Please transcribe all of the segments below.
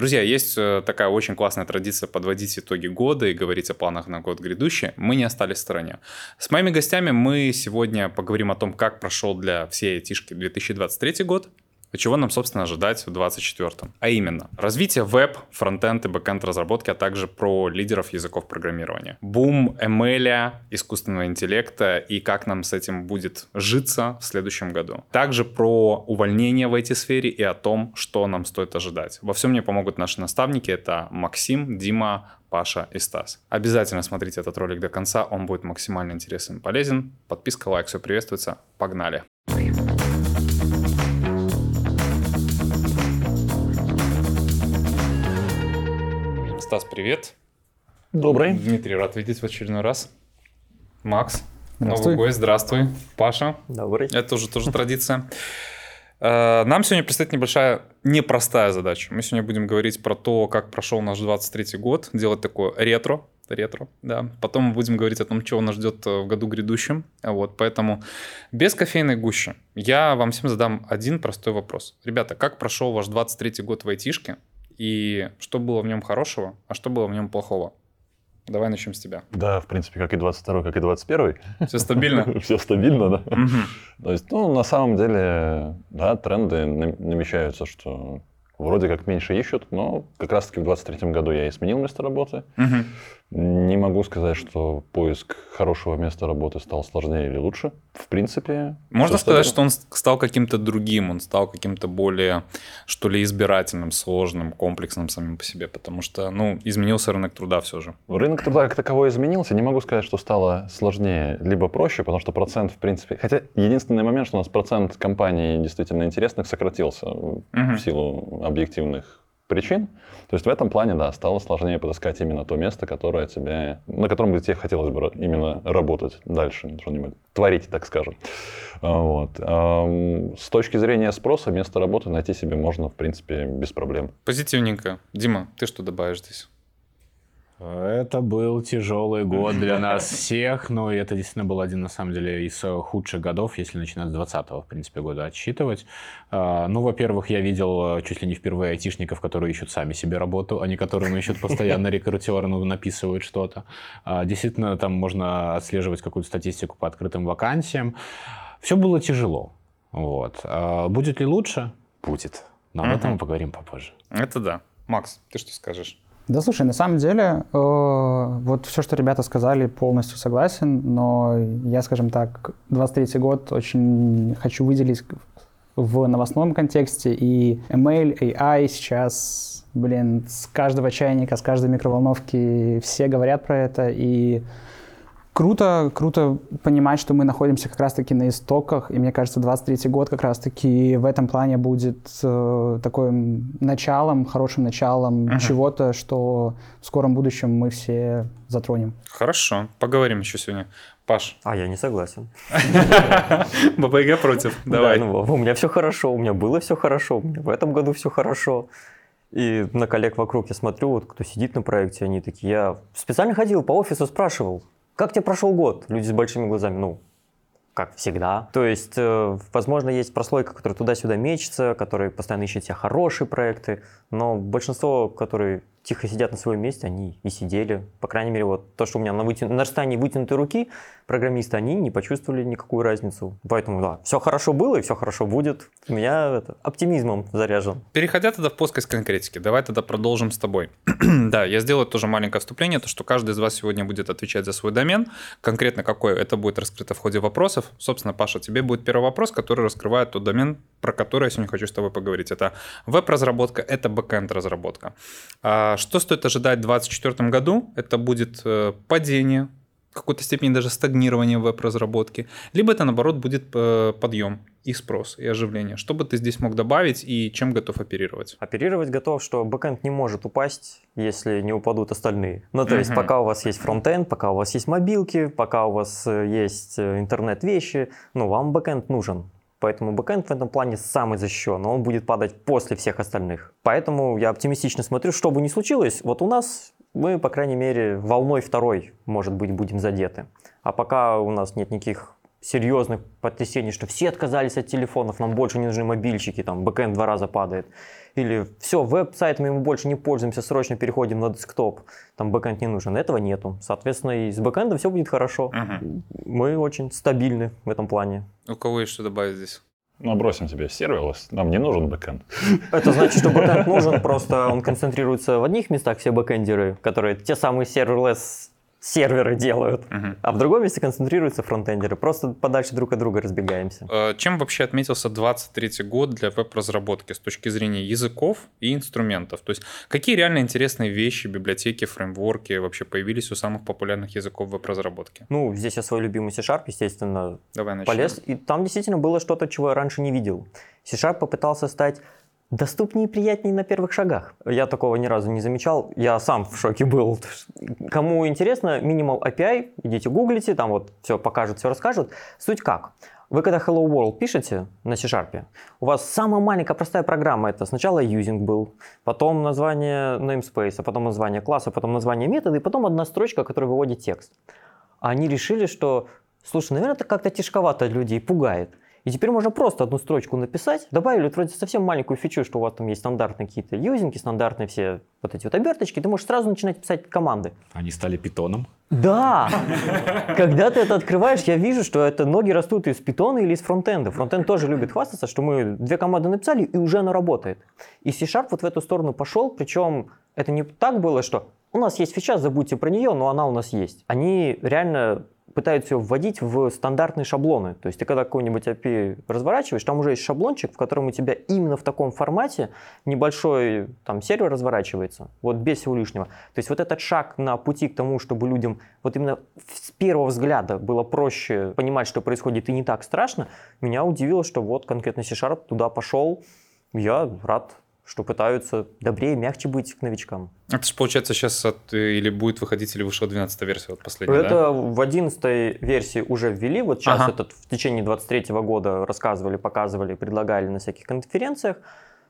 Друзья, есть э, такая очень классная традиция подводить итоги года и говорить о планах на год грядущий. Мы не остались в стороне. С моими гостями мы сегодня поговорим о том, как прошел для всей айтишки 2023 год, чего нам, собственно, ожидать в 2024. А именно, развитие веб, фронтенд и бэкенд разработки, а также про лидеров языков программирования. Бум ML, искусственного интеллекта и как нам с этим будет житься в следующем году. Также про увольнение в IT-сфере и о том, что нам стоит ожидать. Во всем мне помогут наши наставники. Это Максим, Дима, Паша и Стас. Обязательно смотрите этот ролик до конца, он будет максимально интересен и полезен. Подписка, лайк, все приветствуется. Погнали! Стас, привет. Добрый. Дмитрий, рад видеть в очередной раз. Макс, Здравствуй. новый гость, здравствуй. Паша, Добрый. это уже тоже традиция. Э, Нам сегодня предстоит небольшая, непростая задача. Мы сегодня будем говорить про то, как прошел наш 23 год, делать такое ретро, ретро, да. Потом мы будем говорить о том, чего нас ждет э, в году грядущем. Вот, поэтому без кофейной гущи я вам всем задам один простой вопрос. Ребята, как прошел ваш 23 год в айтишке? И что было в нем хорошего, а что было в нем плохого? Давай начнем с тебя. Да, в принципе, как и 22 как и 21 Все стабильно? Все стабильно, да. То есть, ну, на самом деле, да, тренды нам- намечаются, что вроде как меньше ищут, но как раз-таки в 23 году я и сменил место работы. Не могу сказать, что поиск хорошего места работы стал сложнее или лучше. В принципе... Можно сказать, что он стал каким-то другим, он стал каким-то более, что ли, избирательным, сложным, комплексным самим по себе, потому что, ну, изменился рынок труда все же. Рынок труда как таковой изменился. Не могу сказать, что стало сложнее, либо проще, потому что процент, в принципе... Хотя единственный момент, что у нас процент компаний действительно интересных сократился Мгм. в силу объективных причин. То есть в этом плане, да, стало сложнее подыскать именно то место, которое тебе, на котором бы тебе хотелось бы именно работать дальше, что-нибудь творить, так скажем. Вот. С точки зрения спроса, место работы найти себе можно, в принципе, без проблем. Позитивненько. Дима, ты что добавишь здесь? Это был тяжелый год для нас всех, но это действительно был один, на самом деле, из худших годов, если начинать с 20 в принципе, года отсчитывать. А, Ну, во-первых, я видел э, чуть ли не впервые айтишников, которые ищут сами себе работу, а не которым ищут постоянно рекрутеры, ну, написывают что-то. А, Действительно, там можно отслеживать какую-то статистику по открытым вакансиям. Все было тяжело. Вот. А Будет ли лучше? Будет. Но об этом мы поговорим попозже. Это да. Макс, ты что скажешь? Да, слушай, на самом деле, э, вот все, что ребята сказали, полностью согласен, но я, скажем так, 23 год очень хочу выделить в новостном контексте, и ML, AI сейчас, блин, с каждого чайника, с каждой микроволновки все говорят про это, и круто, круто понимать, что мы находимся как раз-таки на истоках, и мне кажется, 23 год как раз-таки в этом плане будет э, таким началом, хорошим началом Мгм. чего-то, что в скором будущем мы все затронем. Хорошо, поговорим еще сегодня. Паш, А я не согласен. ББГ против, давай. Да, ну, у меня все хорошо, у меня было все хорошо, у меня в этом году все хорошо. И на коллег вокруг я смотрю, вот кто сидит на проекте, они такие, я специально ходил по офису, спрашивал, как тебе прошел год? Люди с большими глазами, ну, как всегда. То есть, э, возможно, есть прослойка, которая туда-сюда мечется, которые постоянно ищут себе хорошие проекты, но большинство, которые тихо сидят на своем месте, они и сидели. По крайней мере, вот то, что у меня на, вытя- на расстоянии вытянутой руки, программисты, они не почувствовали никакую разницу. Поэтому, да, все хорошо было и все хорошо будет. У меня это, оптимизмом заряжен. Переходя тогда в плоскость конкретики, давай тогда продолжим с тобой. да, я сделаю тоже маленькое вступление, то, что каждый из вас сегодня будет отвечать за свой домен. Конкретно какой, это будет раскрыто в ходе вопросов. Собственно, Паша, тебе будет первый вопрос, который раскрывает тот домен, про который я сегодня хочу с тобой поговорить. Это веб-разработка, это бэкэнд-разработка. А что стоит ожидать в 2024 году? Это будет э, падение, в какой-то степени даже стагнирование веб-разработки, либо это, наоборот, будет э, подъем и спрос, и оживление. Что бы ты здесь мог добавить и чем готов оперировать? Оперировать готов, что бэкэнд не может упасть, если не упадут остальные. Ну, то есть, пока у вас есть фронтенд, пока у вас есть мобилки, пока у вас э, есть интернет-вещи, ну, вам бэкэнд нужен. Поэтому бэкэнд в этом плане самый защищен, но он будет падать после всех остальных. Поэтому я оптимистично смотрю, что бы ни случилось, вот у нас мы, по крайней мере, волной второй, может быть, будем задеты. А пока у нас нет никаких серьезных потрясений, что все отказались от телефонов, нам больше не нужны мобильчики, там бэкэнд два раза падает. Или все, веб-сайтами мы больше не пользуемся, срочно переходим на десктоп, там бэкэнд не нужен. Этого нету. Соответственно, и с бэкэндом все будет хорошо. Мгм. Мы очень стабильны в этом плане. У кого есть что добавить здесь? Ну, бросим себе serverless. Нам не нужен бэкэнд. Это значит, что бэкэнд нужен, просто он концентрируется в одних местах, все бэкэндеры, которые те самые serverless серверы делают, Мгм. а в другом месте концентрируются фронтендеры. Просто подальше друг от друга разбегаемся. Э, Чем вообще отметился 23 год для веб-разработки с точки зрения языков и инструментов? То есть какие реально интересные вещи, библиотеки, фреймворки вообще появились у самых популярных языков веб-разработки? Ну, здесь я свой любимый C-Sharp, естественно, Давай начнем. полез. И там действительно было что-то, чего я раньше не видел. C-Sharp попытался стать доступнее и приятнее на первых шагах. Я такого ни разу не замечал. Я сам в шоке был. Кому интересно, Minimal API, идите гуглите, там вот все покажут, все расскажут. Суть как? Вы когда Hello World пишете на C-Sharp, у вас самая маленькая простая программа. Это сначала using был, потом название namespace, а потом название класса, потом название метода, и потом одна строчка, которая выводит текст. Они решили, что, слушай, наверное, это как-то тяжковато людей пугает. И теперь можно просто одну строчку написать, добавили вот вроде совсем маленькую фичу, что у вас там есть стандартные какие-то юзинги, стандартные все вот эти вот оберточки, ты можешь сразу начинать писать команды. Они стали питоном. Да! Когда ты это открываешь, я вижу, что это ноги растут из питона или из фронтенда. Фронтенд тоже любит хвастаться, что мы две команды написали, и уже оно работает. И C-Sharp вот в эту сторону пошел, причем это не так было, что у нас есть фича, забудьте про нее, но она у нас есть. Они реально пытаются ее вводить в стандартные шаблоны. То есть ты когда какой-нибудь API разворачиваешь, там уже есть шаблончик, в котором у тебя именно в таком формате небольшой там сервер разворачивается, вот без всего лишнего. То есть вот этот шаг на пути к тому, чтобы людям вот именно с первого взгляда было проще понимать, что происходит и не так страшно, меня удивило, что вот конкретно C-Sharp туда пошел. Я рад, что пытаются добрее, мягче быть к новичкам. Это же получается сейчас от, или будет выходить, или вышла 12 версия, вот последняя, да? Это в 11 версии уже ввели, вот сейчас Ага. этот в течение 23 года рассказывали, показывали, предлагали на всяких конференциях.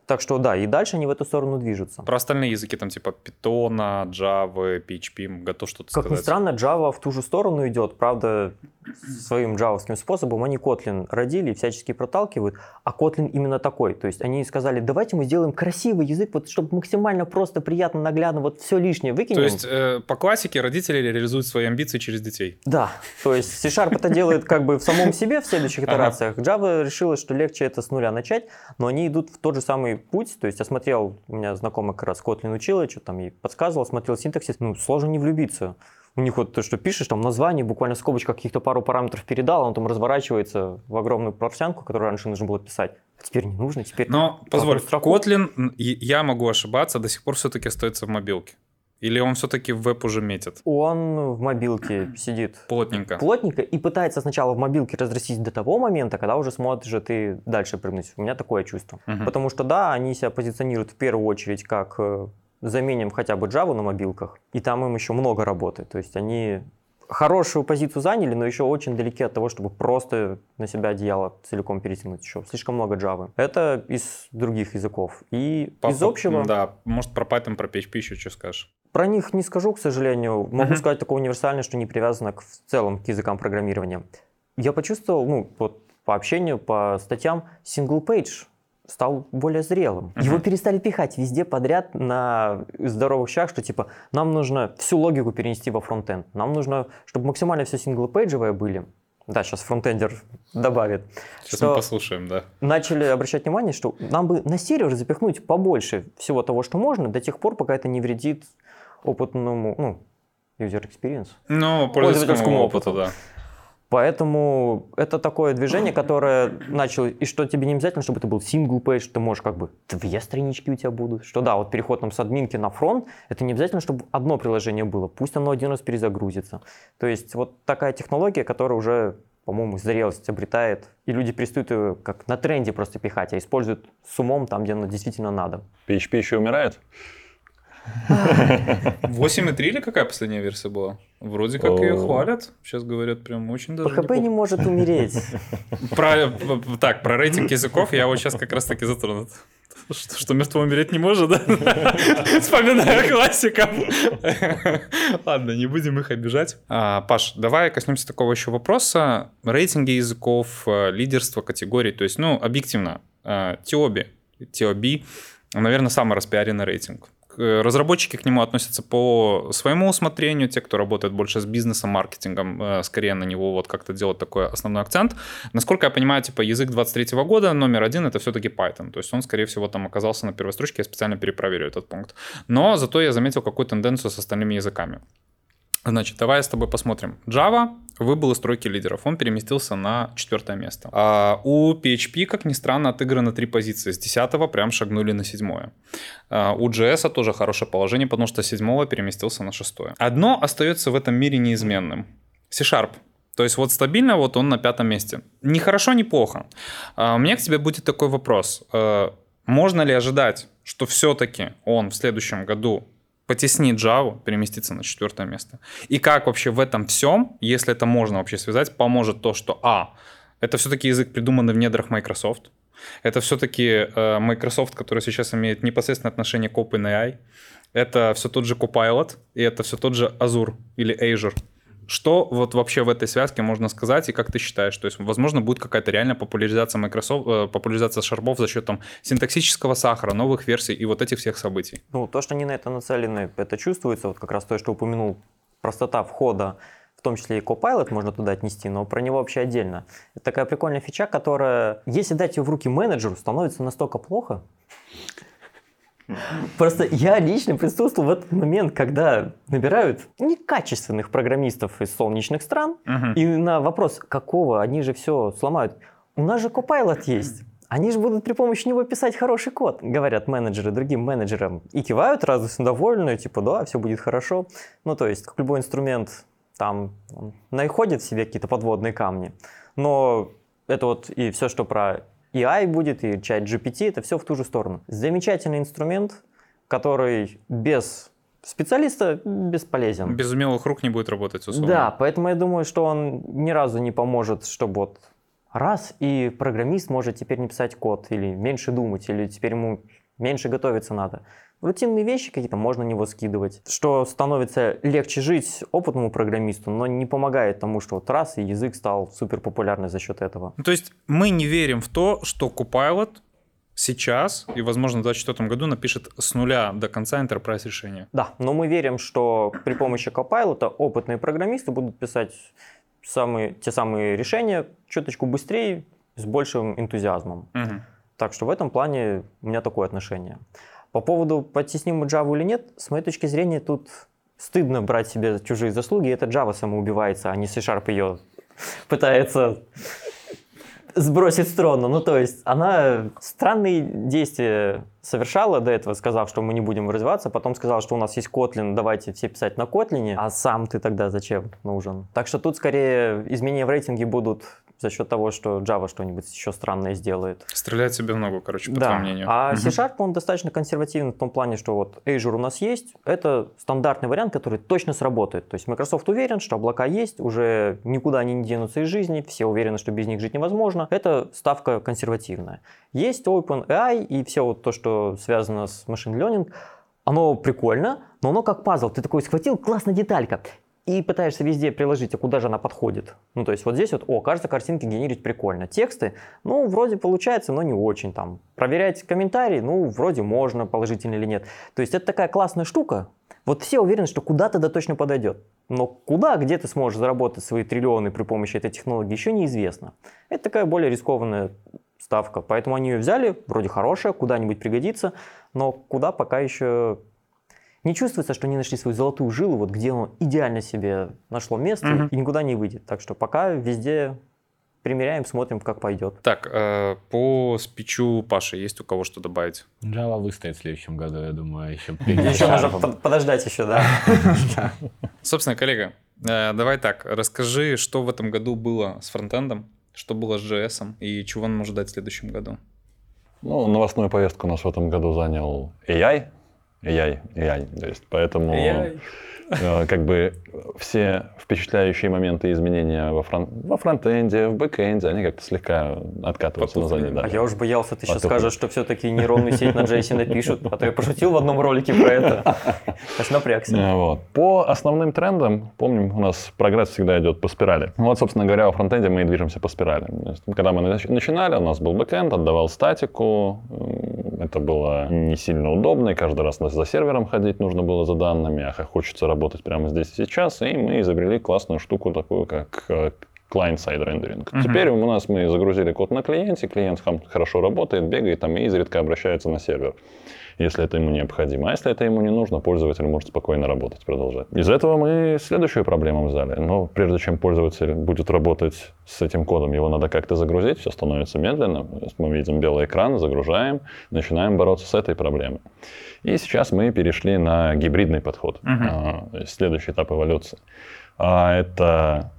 Так что да, и дальше они в эту сторону движутся. Про остальные языки, там типа Python, Java, PHP, готов что-то Как ни сказать? странно, Java в ту же сторону идет. Правда, своим джавовским способом они Kotlin родили и всячески проталкивают, а Kotlin именно такой. То есть они сказали, давайте мы сделаем красивый язык, вот, чтобы максимально просто, приятно, наглядно, вот все лишнее выкинем. То есть э, по классике родители реализуют свои амбиции через детей. Да, то есть C-Sharp это делает как бы в самом себе в следующих итерациях. Java решила, что легче это с нуля начать, но они идут в тот же самый путь. То есть я смотрел, у меня знакомый как раз Kotlin учила, что там ей подсказывал, смотрел синтаксис, ну, сложно не влюбиться. У них вот то, что пишешь, там название, буквально в скобочках каких-то пару параметров передал, он там разворачивается в огромную парсянку, которую раньше нужно было писать. А теперь не нужно, теперь... Но, позволь? Kotlin, я могу ошибаться, до сих пор все-таки остается в мобилке. Или он все-таки в веб уже метит? Он в мобилке сидит Плотненько. плотненько и пытается сначала в мобилке разрастить до того момента, когда уже сможешь же ты дальше прыгнуть. У меня такое чувство. Мгм. Потому что да, они себя позиционируют в первую очередь как э, заменим хотя бы Java на мобилках, и там им еще много работы. То есть они хорошую позицию заняли, но еще очень далеки от того, чтобы просто на себя одеяло целиком перетянуть еще. Слишком много Java. Это из других языков. И По- из общего... Да, может про Python, про PHP еще что скажешь? Про них не скажу, к сожалению. Могу Мгм. сказать такое универсальное, что не привязано к, в целом к языкам программирования. Я почувствовал, ну, вот по общению, по статьям, single page стал более зрелым. Мгм. Его перестали пихать везде подряд на здоровых щах, что типа нам нужно всю логику перенести во фронтенд. Нам нужно, чтобы максимально все синглпейджевые были. Да, сейчас фронтендер добавит. Сейчас мы послушаем, да. начали обращать внимание, что нам бы на сервер запихнуть побольше всего того, что можно, до тех пор, пока это не вредит опытному, ну, user experience. Ну, Пользовательскому пользовательскому опыту, опыту. да. Поэтому это такое движение, которое начало, и что тебе не обязательно, чтобы это был single page, ты можешь как бы две странички у тебя будут. Что да, вот переход там с админки на фронт, это не обязательно, чтобы одно приложение было, пусть оно один раз перезагрузится. То есть вот такая технология, которая уже по-моему, зрелость обретает, и люди перестают ее как на тренде просто пихать, а используют с умом там, где оно действительно надо. PHP еще умирает? 8.3 или какая последняя версия была? Вроде как ее хвалят. Сейчас говорят прям очень даже PHP не может умереть. Про, так, про рейтинг языков я вот сейчас как раз таки затронут. Что, что мертвый умереть не может, да? Вспоминая классиков. Ладно, не будем их обижать. А, Паш, давай коснемся такого еще вопроса. Рейтинги языков, э, лидерство категорий. То есть, ну, объективно, э, Тиоби, Тиоби, наверное, самый распиаренный рейтинг. Э, разработчики к нему относятся по своему усмотрению, те, кто работает больше с бизнесом, маркетингом, э, скорее на него вот как-то делать такой основной акцент. Насколько я понимаю, типа язык 23 года номер один это все-таки Python, то есть он, скорее всего, там оказался на первой строчке, я специально перепроверю этот пункт. Но зато я заметил какую тенденцию с остальными языками. Значит, давай с тобой посмотрим. Java выбыл из стройки лидеров, он переместился на четвертое место. А у PHP, как ни странно, отыграно три позиции. С десятого прям шагнули на седьмое. А у JS тоже хорошее положение, потому что с седьмого переместился на шестое. Одно остается в этом мире неизменным. C-Sharp. То есть вот стабильно вот он на пятом месте. Ни хорошо, ни плохо. А у меня к тебе будет такой вопрос. А можно ли ожидать, что все-таки он в следующем году потеснит Java, переместиться на четвертое место. И как вообще в этом всем, если это можно вообще связать, поможет то, что А, это все-таки язык, придуманный в недрах Microsoft. Это все-таки э, Microsoft, который сейчас имеет непосредственное отношение к OpenAI. Это все тот же Copilot, и это все тот же Azure или Azure. Что вот вообще в этой связке можно сказать, и как ты считаешь? То есть, возможно, будет какая-то реальная популяризация Microsoft, э, популяризация шарбов за счет там синтаксического сахара, новых версий и вот этих всех событий? Ну, то, что они на это нацелены, это чувствуется. Вот как раз то, что упомянул, простота входа в том числе и Copilot можно туда отнести, но про него вообще отдельно. Это такая прикольная фича, которая, если дать ее в руки менеджеру, становится настолько плохо, Просто я лично присутствовал в этот момент, когда набирают некачественных программистов из солнечных стран, и на вопрос, какого, они же все сломают. У нас же Copilot есть. Они же будут при помощи него писать хороший код, говорят менеджеры другим менеджерам. И кивают радостно довольны, типа, да, все будет хорошо. Ну, то есть, как любой инструмент, там находит в себе какие-то подводные камни. Но это вот и все, что про AI будет, и чат GPT, это все в ту же сторону. Замечательный инструмент, который без специалиста бесполезен. Без умелых рук не будет работать, условно. Да, поэтому я думаю, что он ни разу не поможет, чтобы вот раз, и программист может теперь не писать код, или меньше думать, или теперь ему меньше готовиться надо. Рутинные вещи какие-то можно него скидывать, что становится легче жить опытному программисту, но не помогает тому, что вот раз и язык стал супер популярный за счет этого. Ну, то есть мы не верим в то, что Copilot сейчас и, возможно, в 2024 году напишет с нуля до конца enterprise решение. Да, но мы верим, что при помощи Copilot опытные программисты будут писать самые, те самые решения чуточку быстрее, с большим энтузиазмом. Угу. Так что в этом плане у меня такое отношение. По поводу, подтесним Java или нет, с моей точки зрения, тут стыдно брать себе чужие заслуги, это Java самоубивается, а не C-Sharp ее пытается сбросить с трона. Ну, то есть, она странные действия совершала до этого, сказав, что мы не будем развиваться, потом сказала, что у нас есть Kotlin, давайте все писать на Kotlin, а сам ты тогда зачем нужен? Так что тут скорее изменения в рейтинге будут за счет того, что Java что-нибудь еще странное сделает. Стреляет себе в ногу, короче, по да. твоему мнению. А C-Sharp, он достаточно консервативный в том плане, что вот Azure у нас есть, это стандартный вариант, который точно сработает. То есть Microsoft уверен, что облака есть, уже никуда они не денутся из жизни, все уверены, что без них жить невозможно. Это ставка консервативная. Есть OpenAI и все вот то, что связано с машин learning, оно прикольно, но оно как пазл. Ты такой схватил, классная деталька и пытаешься везде приложить, а куда же она подходит. Ну, то есть вот здесь вот, о, кажется, картинки генерить прикольно. Тексты, ну, вроде получается, но не очень там. Проверять комментарии, ну, вроде можно, положительно или нет. То есть это такая классная штука. Вот все уверены, что куда-то да точно подойдет. Но куда, где ты сможешь заработать свои триллионы при помощи этой технологии, еще неизвестно. Это такая более рискованная ставка. Поэтому они ее взяли, вроде хорошая, куда-нибудь пригодится, но куда пока еще не чувствуется, что они нашли свою золотую жилу, вот где оно идеально себе нашло место угу. и никуда не выйдет. Так что пока везде примеряем, смотрим, как пойдет. Так, э, по спичу Паши есть у кого что добавить? Java выстоит в следующем году, я думаю, еще Еще можно подождать еще, да. Собственно, коллега, э, давай так, расскажи, что в этом году было с фронтендом, что было с JS и чего он может дать в следующем году. Ну, новостную повестку у нас в этом году занял AI, AI, AI, то есть поэтому AI. Э, как бы все впечатляющие моменты изменения во, фрон... во фронтенде, в бэкенде, они как-то слегка откатываются Потухли. назад. Да. А я уж боялся, ты сейчас скажешь, что все-таки нейронную сеть на JS напишут, а то я пошутил в одном ролике про это. Аж напрягся. Э, вот. По основным трендам, помним, у нас прогресс всегда идет по спирали. Вот, собственно говоря, во фронтенде мы и движемся по спирали. Когда мы начинали, у нас был бэкенд, отдавал статику, это было не сильно удобно, и каждый раз за сервером ходить нужно было за данными, а хочется работать прямо здесь и сейчас, и мы изобрели классную штуку такую, как э, client-side rendering. Uh-huh. Теперь у нас мы загрузили код на клиенте, клиент хорошо работает, бегает там и изредка обращается на сервер если это ему необходимо. А если это ему не нужно, пользователь может спокойно работать, продолжать. Из этого мы следующую проблему взяли. Но прежде чем пользователь будет работать с этим кодом, его надо как-то загрузить, все становится медленно. Мы видим белый экран, загружаем, начинаем бороться с этой проблемой. И сейчас мы перешли на гибридный подход. Uh-huh. Следующий этап эволюции. А, это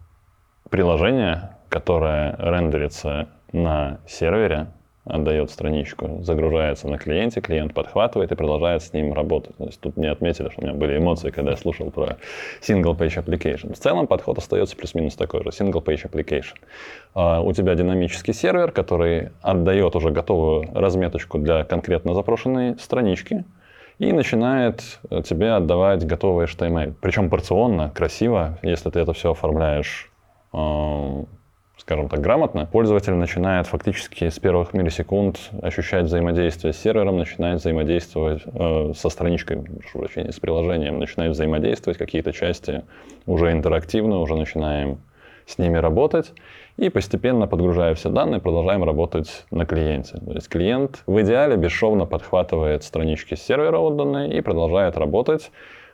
приложение, которое рендерится на сервере, отдает страничку, загружается на клиенте, клиент подхватывает и продолжает с ним работать. То есть тут мне отметили, что у меня были эмоции, когда я слушал про single page application. В целом подход остается плюс-минус такой же, single page application. Uh, у тебя динамический сервер, который отдает уже готовую разметочку для конкретно запрошенной странички, и начинает тебе отдавать готовый HTML. Причем порционно, красиво, если ты это все оформляешь скажем так, грамотно, пользователь начинает фактически с первых миллисекунд ощущать взаимодействие с сервером, начинает взаимодействовать э, со страничкой, прошу прощения, с приложением, начинает взаимодействовать, какие-то части уже интерактивны, уже начинаем с ними работать. И постепенно, подгружая все данные, продолжаем работать на клиенте. То есть клиент в идеале бесшовно подхватывает странички с сервера отданные и продолжает работать,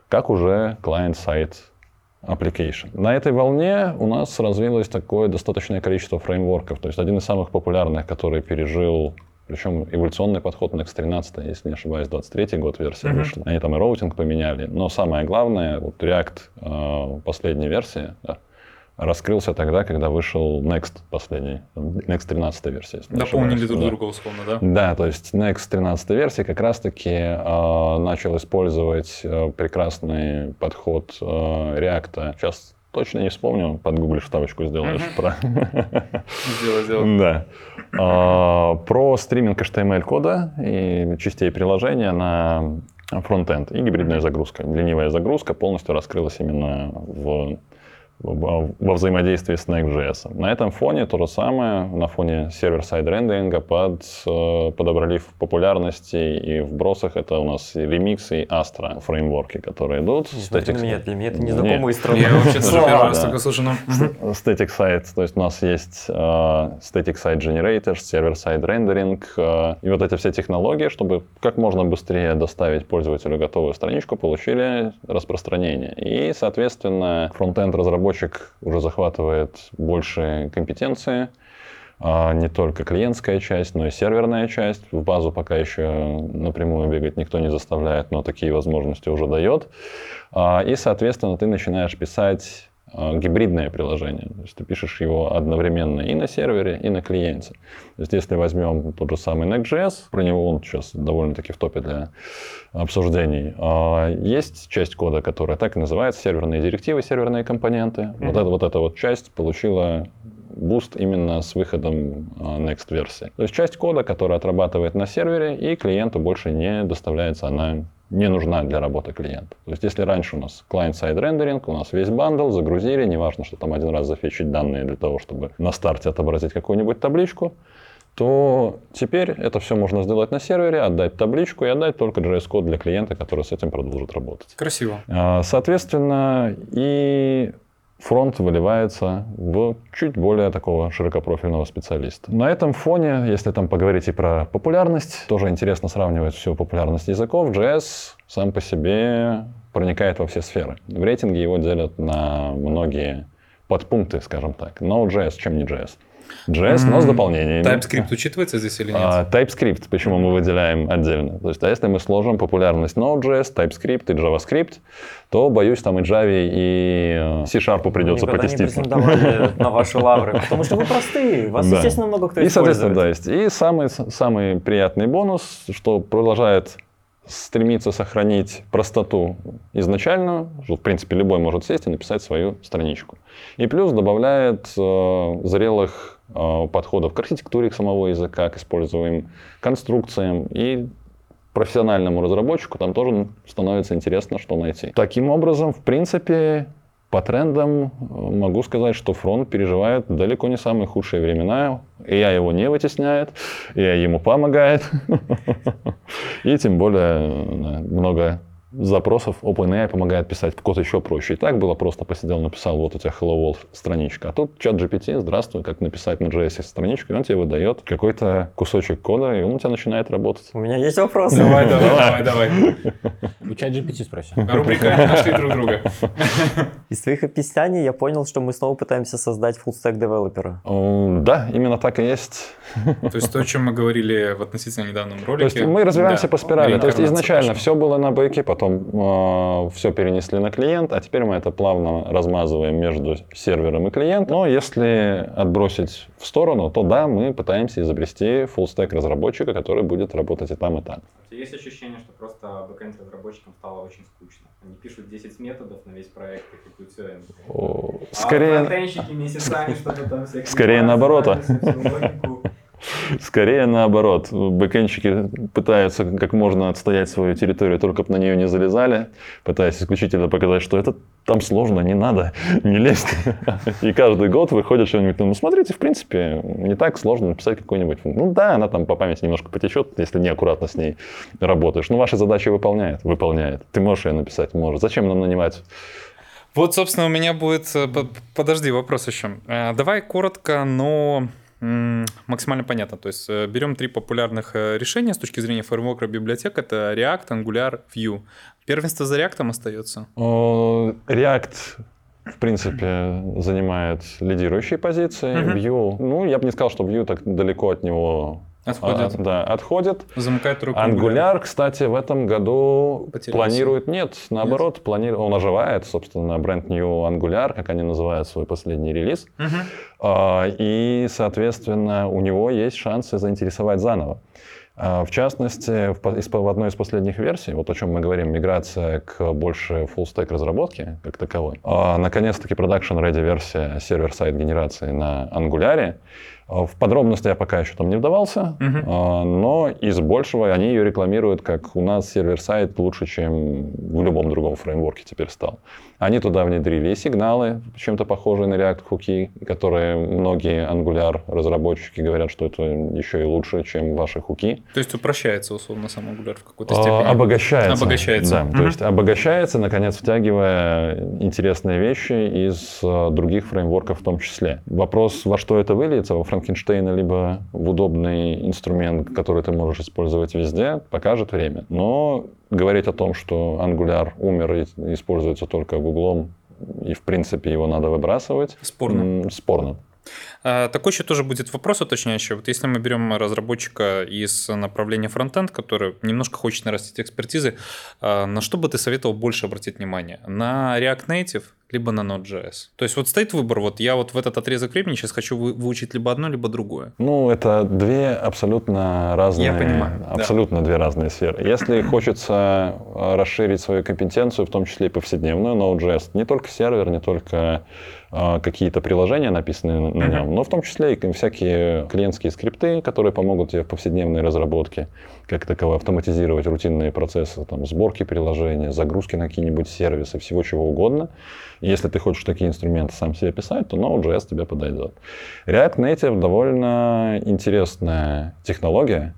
как уже клиент-сайт application. На этой волне у нас развилось такое достаточное количество фреймворков. То есть один из самых популярных, который пережил причем эволюционный подход Next 13, если не ошибаюсь, 23 год версия mm-hmm. вышла. Они там и роутинг поменяли. Но самое главное, вот React э, последняя версия, да, раскрылся тогда, когда вышел Next последний, Next 13 версия. Дополнили друг друга условно, да? Да, то есть Next 13 версия как раз-таки э, начал использовать э, прекрасный подход э, React. Сейчас точно не вспомню, подгуглишь ставочку сделаешь про... Сделай, сделай. Да. А, про стриминг HTML кода и частей приложения на фронтенд и гибридная загрузка. Ленивая загрузка полностью раскрылась именно в во взаимодействии с Next.js. На этом фоне то же самое, на фоне server-side rendering а под, э, подобрали в популярности и в бустах это у нас Remix и Astro фреймворки, которые идут. Static... Меня, для меня это незнакомые страны. Я вообще тоже первый раз такой слышу. Static Site, то есть у нас есть uh, Static Site Generator, server-side rendering, uh, и вот эти все технологии, чтобы как можно быстрее доставить пользователю готовую страничку, получили распространение. И, соответственно, фронтенд разработчик разработчик уже захватывает больше компетенции, а не только клиентская часть, но и серверная часть. В базу пока еще напрямую бегать никто не заставляет, но такие возможности уже дает. А, и, соответственно, ты начинаешь писать гибридное приложение. То есть ты пишешь его одновременно и на сервере, и на клиенте. То есть если возьмем тот же самый Next.js, про него он сейчас довольно-таки в топе для обсуждений, а, есть часть кода, которая так и называется, серверные директивы, серверные компоненты. Mm-hmm. Вот, эта, вот эта вот часть получила буст именно с выходом а, Next версии. То есть часть кода, которая отрабатывает на сервере, и клиенту больше не доставляется она не нужна для работы клиента. То есть если раньше у нас client-side rendering, у нас весь bundle, загрузили, неважно, что там один раз зафетчить данные для того, чтобы на старте отобразить какую-нибудь табличку, то теперь это все можно сделать на сервере, отдать табличку и отдать только JS-код для клиента, который с этим продолжит работать. Красиво. А, соответственно, и фронт выливается в чуть более такого широкопрофильного специалиста. На этом фоне, если там поговорить и про популярность, тоже интересно сравнивать всю популярность языков. JS сам по себе проникает во все сферы. В рейтинге его делят на многие подпункты, скажем так. Node.js, чем не JS. JS, но с дополнениями. TypeScript учитывается здесь или нет? А, TypeScript, почему мы выделяем отдельно. То есть, а если мы сложим популярность Node.js, TypeScript и JavaScript, то, боюсь, там и Java, и э, C-Sharp придется Никогда потеститься. не на ваши лавры, потому что вы простые, вас, да. естественно, много кто и, использует. соответственно, да, есть. И самый, самый приятный бонус, что продолжает стремится сохранить простоту изначально, что, в принципе, любой может сесть и написать свою страничку. И плюс добавляет э, зрелых подходов к архитектуре самого языка, к используемым конструкциям и профессиональному разработчику там тоже становится интересно, что найти. Таким образом, в принципе, по трендам э, могу сказать, что фронт переживает далеко не самые худшие времена. И я его не вытесняет, и я ему помогает. И тем более много запросов OpenAI помогает писать код еще проще. И так было просто посидел, написал вот у тебя Hello World страничка. А тут чат GPT, здравствуй, как написать на JS страничку, и он тебе выдает какой-то кусочек кода, и он у тебя начинает работать. У меня есть вопрос. Давай, давай, давай, давай. У чат GPT спроси. Рубрика «Нашли друг друга». Из твоих описаний я понял, что мы снова пытаемся создать фуллстек девелопера. Да, именно так и есть. То есть то, о чем мы говорили в относительно недавнем То ролике. есть мы развиваемся по спирали. То есть изначально все было на бэке, потом все перенесли на клиент, а теперь мы это плавно размазываем между сервером и клиентом. Но если отбросить в сторону, то да, мы пытаемся изобрести full-stack разработчика, который будет работать и там, и там. Есть ощущение, что просто бэкэнд разработчикам стало очень скучно. Они пишут 10 методов на весь проект и какую все. О, А Скорее, месяцами что-то там всякие Скорее наоборот, Скорее наоборот. Бэкэнщики пытаются как можно отстоять свою территорию, только бы на нее не залезали, пытаясь исключительно показать, что это там сложно, не надо, не лезть. И каждый год выходит что-нибудь, ну, смотрите, в принципе, не так сложно написать какой-нибудь. Ну да, она там по памяти немножко потечет, если неаккуратно с ней работаешь. Но ваши задачи выполняет, выполняет. Ты можешь ее написать, можешь. Зачем нам нанимать Вот, собственно, у меня будет... э, по- Подожди, вопрос еще. Э, Давай коротко, но максимально понятно. То есть э, берем три популярных э, решения с точки зрения фреймворка библиотек. Это React, Angular, Vue. Первенство за React остается? О, React, в принципе, занимает лидирующие позиции. Vue, ну, я бы не сказал, что Vue так далеко от него Отходит. а, да, отходит. Замыкает руку Angular, кстати, в этом году Потерялся. планирует, нет, наоборот, планирует, он оживает, собственно, бренд New Angular, как они называют свой последний релиз. Мгм. А, И, соответственно, у него есть шансы заинтересовать заново. А, В частности, в, в одной из последних версий, вот о чем мы говорим, миграция к больше full-stack разработке как таковой, а, наконец-таки production-ready версия сервер-сайт генерации на Angular. А, В подробности я пока еще там не вдавался, а, но из большего они ее рекламируют как у нас сервер-сайт лучше, чем в любом другом фреймворке теперь стал. Они туда внедрили и сигналы, чем-то похожие на React хуки, которые многие Angular разработчики говорят, что это еще и лучше, чем ваши хуки. То есть упрощается, условно, сам Angular в какой-то А, степени. Обогащается. Обогащается. Да, Мгм. то есть обогащается, наконец, втягивая интересные вещи из других фреймворков в том числе. Вопрос, во что это выльется, во Франкенштейна, либо в удобный инструмент, который ты можешь использовать везде, покажет время. Но говорить о том, что Angular умер и используется только Гуглом, и, в принципе, его надо выбрасывать, Спорно. спорно. А, Такой еще тоже будет вопрос уточняющий. Вот если мы берем разработчика из направления фронтенд, который немножко хочет нарастить экспертизы, а, на что бы ты советовал больше обратить внимание? На React Native либо на Node.js? То есть вот стоит выбор, вот я вот в этот отрезок времени сейчас хочу вы- выучить либо одно, либо другое. Ну, это две абсолютно разные, Я понимаю, да. абсолютно две разные сферы. Если хочется э, расширить свою компетенцию, в том числе и повседневную, Node.js, не только сервер, не только какие-то приложения, написанные на нем, но в том числе и всякие клиентские скрипты, которые помогут тебе в повседневной разработке, как таковой, автоматизировать рутинные процессы, там, сборки приложения, загрузки на какие-нибудь сервисы, всего чего угодно. И Если ты хочешь такие инструменты сам себе писать, то Node.js тебе подойдет. React Native довольно интересная технология.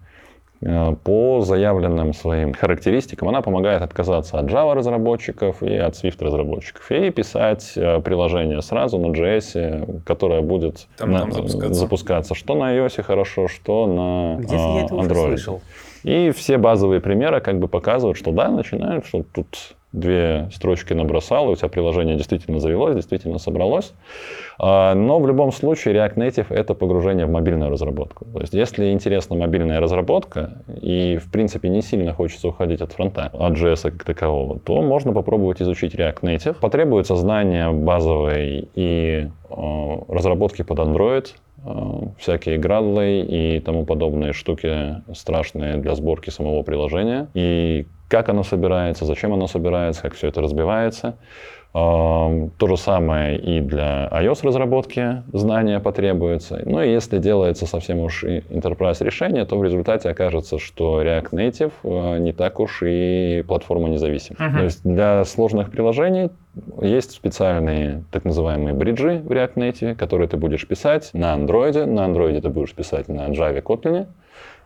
Э, По заявленным своим характеристикам она помогает отказаться от Java разработчиков и от Swift разработчиков и писать э, приложение сразу на JS, которое будет Там- на- там запускаться. запускаться что на iOS хорошо, что на Где-то я это уже Android. слышал. И все базовые примеры как бы показывают, что да, начинают, что тут две строчки набросал, и у тебя приложение действительно завелось, действительно собралось. А, Но в любом случае React Native — это погружение в мобильную разработку. То есть если интересна мобильная разработка, и в принципе не сильно хочется уходить от фронта, от JS как такового, то можно попробовать изучить React Native. Потребуется знание базовой и э, разработки под Android, э, всякие градлы и тому подобные штуки страшные для сборки самого приложения. И как оно собирается, зачем оно собирается, как все это разбивается. То же самое и для iOS-разработки знания потребуется. Ну и если делается совсем уж enterprise решение, то в результате окажется, что React Native э, не так уж и платформа независима. То есть для сложных приложений есть специальные так называемые бриджи в React Native, которые ты будешь писать на Android. На Android ты будешь писать на Java Kotlin.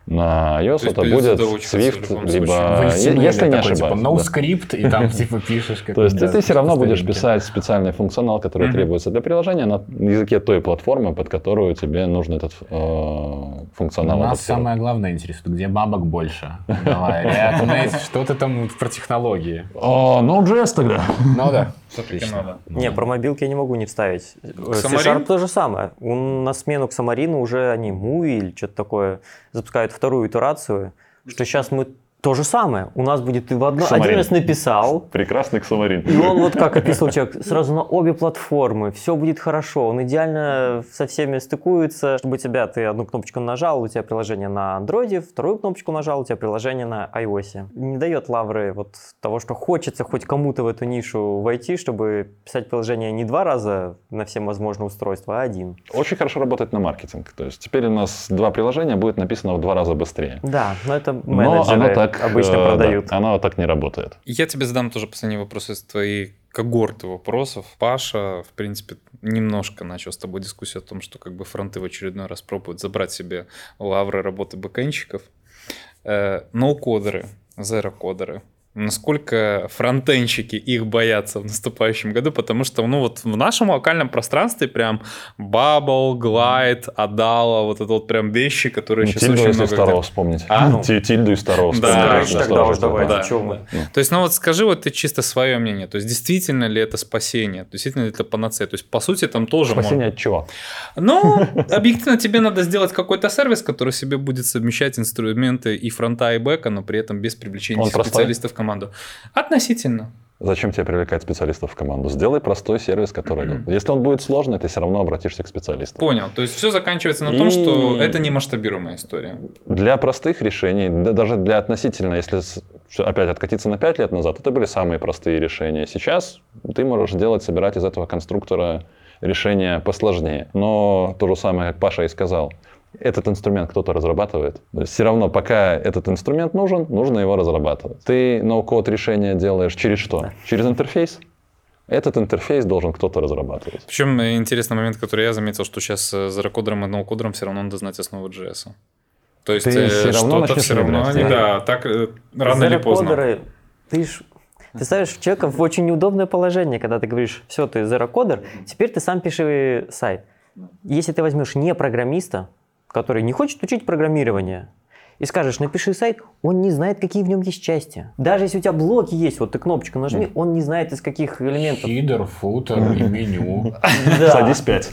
На iOS То есть это будет Swift, либо, если не такой, ошибаюсь. Типа, no да. script, и там типа пишешь. как То есть ты, ты все равно будешь писать специальный функционал, который требуется для приложения на языке той платформы, под которую тебе нужен этот э, функционал. Нас самое главное интересует, где бабок больше. Давай, что ты там про технологии? О, Node.js тогда. Ну да. Все-таки надо. Не, про мобилки я не могу не вставить. Э? C-Sharp то же самое. На смену к Самарину уже они Муи или что-то такое запускают вторую итерацию, что сейчас мы то же самое. У нас будет ты в одно... Xamarin. один раз написал, Прекрасный Xamarin. и он вот как описывал человек, сразу на обе платформы, все будет хорошо, он идеально со всеми стыкуется, чтобы тебя, ты одну кнопочку нажал, у тебя приложение на андроиде, вторую кнопочку нажал, у тебя приложение на iOS. Не дает лавры вот того, что хочется хоть кому-то в эту нишу войти, чтобы писать приложение не два раза на все возможные устройства, а один. Очень хорошо работает на маркетинг. То есть теперь у нас два приложения будет написано в два раза быстрее. Да, но это Но менеджеры оно так, обычно э, да, продают. оно так не работает. Я тебе задам тоже последний вопрос из твоей когорты вопросов. Паша, в принципе, немножко начал с тобой дискуссию о том, что как бы фронты в очередной раз пробуют забрать себе лавры работы бэкэнщиков. Э, ноу-кодеры, зеро-кодеры. Насколько фронтенщики их боятся в наступающем году, потому что, ну вот в нашем локальном пространстве прям Bubble, Glide, Adala, вот это вот прям вещи, которые Ну, сейчас очень много... второго где- вспомнить. А? Ну, Ти- Тильду и второго Да, вспомнить. короче, Да, тогда уж давайте, да. чё мы. То есть, ну вот скажи вот ты чисто свое мнение. То есть, действительно ли это спасение? Действительно ли это панацея? То есть, по сути, там тоже Спасение от чего? можно... Ну, объективно тебе надо сделать какой-то сервис, который себе будет совмещать инструменты и фронта, и бэка, но при этом без привлечения специалистов команду. Относительно. Зачем тебе привлекать специалистов в команду? Сделай простой сервис, который... Если он будет сложный, ты все равно обратишься к специалисту. Понял. То есть, все заканчивается на том, И- что это не масштабируемая история. Для простых решений, да даже для относительно, если опять откатиться на 5 лет назад, это были самые простые решения. Сейчас ты можешь делать, собирать из этого конструктора решения посложнее. Но то же самое, как Паша и сказал, этот инструмент кто-то разрабатывает. Все равно, пока этот инструмент нужен, нужно его разрабатывать. Ты ноу-код решение делаешь через что? Через интерфейс? Этот интерфейс должен кто-то разрабатывать. Причем э, интересный момент, который я заметил, что сейчас с зарокодером и ноукодером все равно надо знать основу JS. То есть, Ты э, всё равно что-то все равно они, да. да, так э, рано или поздно. Зерокодеры, ты ж ты ставишь человека в очень неудобное положение, когда ты говоришь, все, ты зерокодер, теперь ты сам пиши сайт. Если ты возьмешь не программиста, который не хочет учить программирование, и скажешь, напиши сайт, он не знает, какие в нем есть части. Даже если у тебя блоки есть, вот ты кнопочку нажми, он не знает, из каких элементов. Хидер, футер и меню. Да. Садись 5.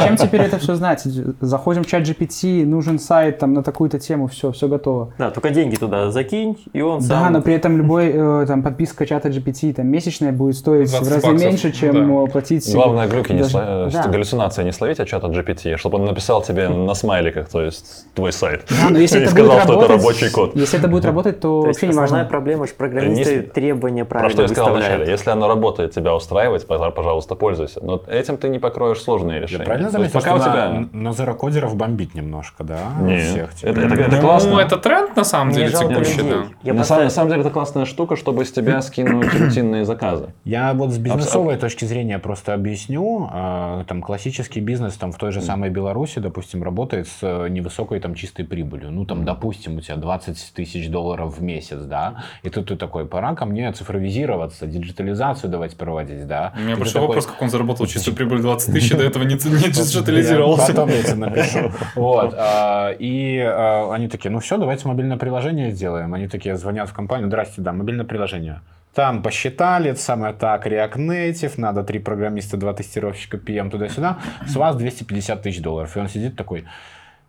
Зачем теперь это все знать? Заходим в чат GPT, нужен сайт там на такую-то тему, все, все готово. Да, только деньги туда закинь, и он Да, сам... но при этом любой э, там подписка чата GPT там месячная будет стоить в 20 разы меньше, чем да. э, платить. Главное, глюки не да. галлюцинации не словить от чата GPT, чтобы он написал тебе на смайликах, то есть твой сайт. Да, но если это сказал, будет что это работать, рабочий код. Если это будет работать, то, То вообще не основная важно. проблема, что программисты Не- требования Про правильно что я сказал вначале. Если оно работает, тебя устраивает, пожа- пожалуйста, пользуйся. Но этим ты не покроешь сложные Я решения. правильно То есть заметил, пока что у тебя... на зерокодеров бомбить немножко, да? Нет, всех, типа. это, это- это ну, классно. это тренд на самом деле жалко текущий, людей. да. Я на, просто- самом, на самом деле это классная штука, чтобы с тебя скинуть рутинные заказы. Я вот с бизнесовой точки зрения просто объясню. А, Там классический бизнес там в той же самой Беларуси, допустим, работает с э, невысокой там чистой прибылью. Ну там, допустим, у тебя 20 тысяч долларов в месяц, да, и тут ты такой, пора ко мне цифровизироваться, диджитализацию давайте проводить, да. У меня И такой, вопрос, как он заработал чистую прибыль 20 тысяч, до этого не не диджитализировался. Потом я тебе напишу. Вот. а, И а, они такие, ну все, давайте мобильное приложение сделаем. Они такие звонят в компанию, здрасте, да, мобильное приложение. Там посчитали, это самое так, React Native, надо три программиста, два тестировщика, PM туда-сюда. С вас 250 тысяч долларов. И он сидит такой,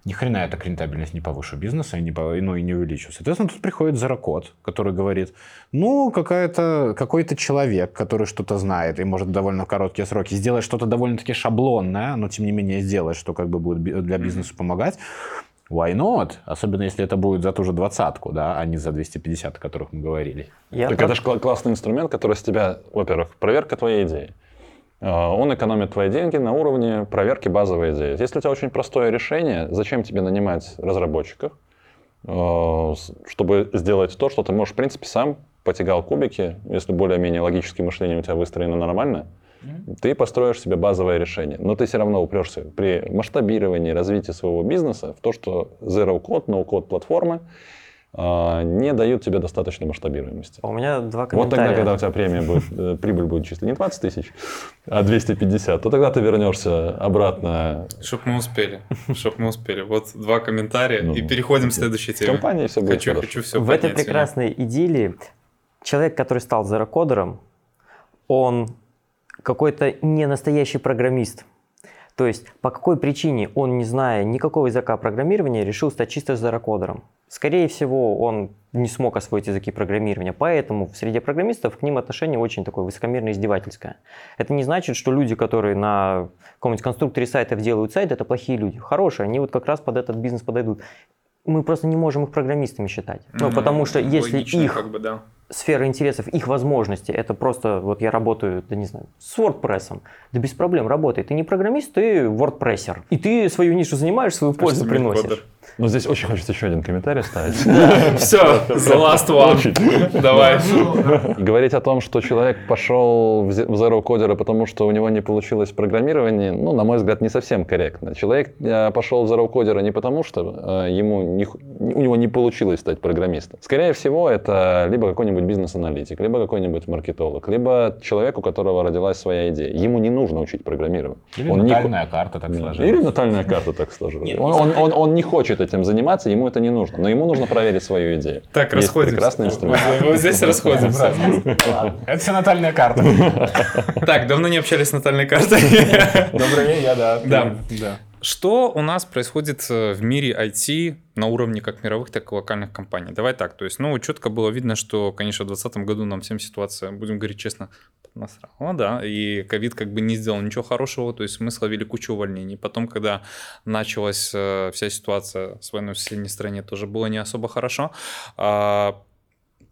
ни хрена я так рентабельность не повышу бизнеса и не, ну, и не увеличу. Соответственно, тут приходит Заракот, который говорит, ну, какая-то, какой-то человек, который что-то знает и может в довольно короткие сроки сделать что-то довольно-таки шаблонное, но тем не менее сделать, что как бы будет для бизнеса помогать, Why not? Особенно если это будет за ту же двадцатку, да, а не за 250, о которых мы говорили. Я Так про- это же кла- классный инструмент, который с тебя, во-первых, проверка твоей идеи. А, Он экономит твои деньги на уровне проверки базовой идеи. Если у тебя очень простое решение, зачем тебе нанимать разработчиков, э, чтобы сделать то, что ты можешь, в принципе, сам потягал кубики, если более-менее логическое мышление у тебя выстроено нормально, ты построишь себе базовое решение. Но ты все равно упрешься при масштабировании, развитии своего бизнеса в то, что zero code, no code платформы не дают тебе достаточной масштабируемости. У меня два Вот тогда, комментария. когда у тебя премия будет, э, прибыль будет чисто не 20 тысяч, а 250, то тогда ты вернешься обратно Чтоб мы успели. Чтоб мы успели. Вот два комментария Ну, и переходим к следующей в теме. компании, и все будет Хочу, хорошо. хочу все в этой прекрасной идиллии человек, который стал зерокодером, он какой-то не настоящий программист. То есть по какой причине он, не зная никакого языка программирования, решил стать чисто зерокодером? Скорее всего, он не смог освоить языки программирования, поэтому в среде программистов к ним отношение очень такое высокомерно издевательское. Это не значит, что люди, которые на каком-нибудь конструкторе сайтов делают сайт, это плохие люди. Хорошие, они вот как раз под этот бизнес подойдут. Мы просто не можем их программистами считать. Ну, потому что если логично, их как бы, да. Сфера интересов, их возможности, это просто, вот я работаю, да не знаю, с WordPress, да без проблем работай. Ты не программист, ты WordPresser. И ты свою нишу занимаешь, свою пользу HTML приносишь. Ну, здесь очень хочется еще один комментарий ставить. Все, the last one. Давай. Говорить о том, что человек пошел в Zero Coder, потому что у него не получилось программирование, ну, на мой взгляд, не совсем корректно. Человек э, пошел в Zero Coder не потому, что э, ему у него не получилось стать программистом. Скорее всего, это либо какой-нибудь бизнес-аналитик, либо какой-нибудь маркетолог, либо человек, у которого родилась своя идея. Ему не нужно учить программировать. Или Он не натальная карта так Или сложилась. натальная карта так сложилась. Он, он- он- он не хочет этим заниматься, ему это не нужно. Но ему нужно проверить свою идею. Так, Есть расходимся. прекрасный инструмент. Вот, вот здесь расходимся. Это все натальная карта. Так, давно не общались с натальной картой. Добрый день, я да. Да. Что у нас происходит э, в мире IT на уровне как мировых, так и локальных компаний? Давай так, то есть, ну, четко было видно, что, конечно, в 2020 году нам всем ситуация, будем говорить честно, насрала, да, и ковид как бы не сделал ничего хорошего, то есть мы словили кучу увольнений. Потом, когда началась э, вся ситуация с войной в соседней стране, тоже было не особо хорошо. А,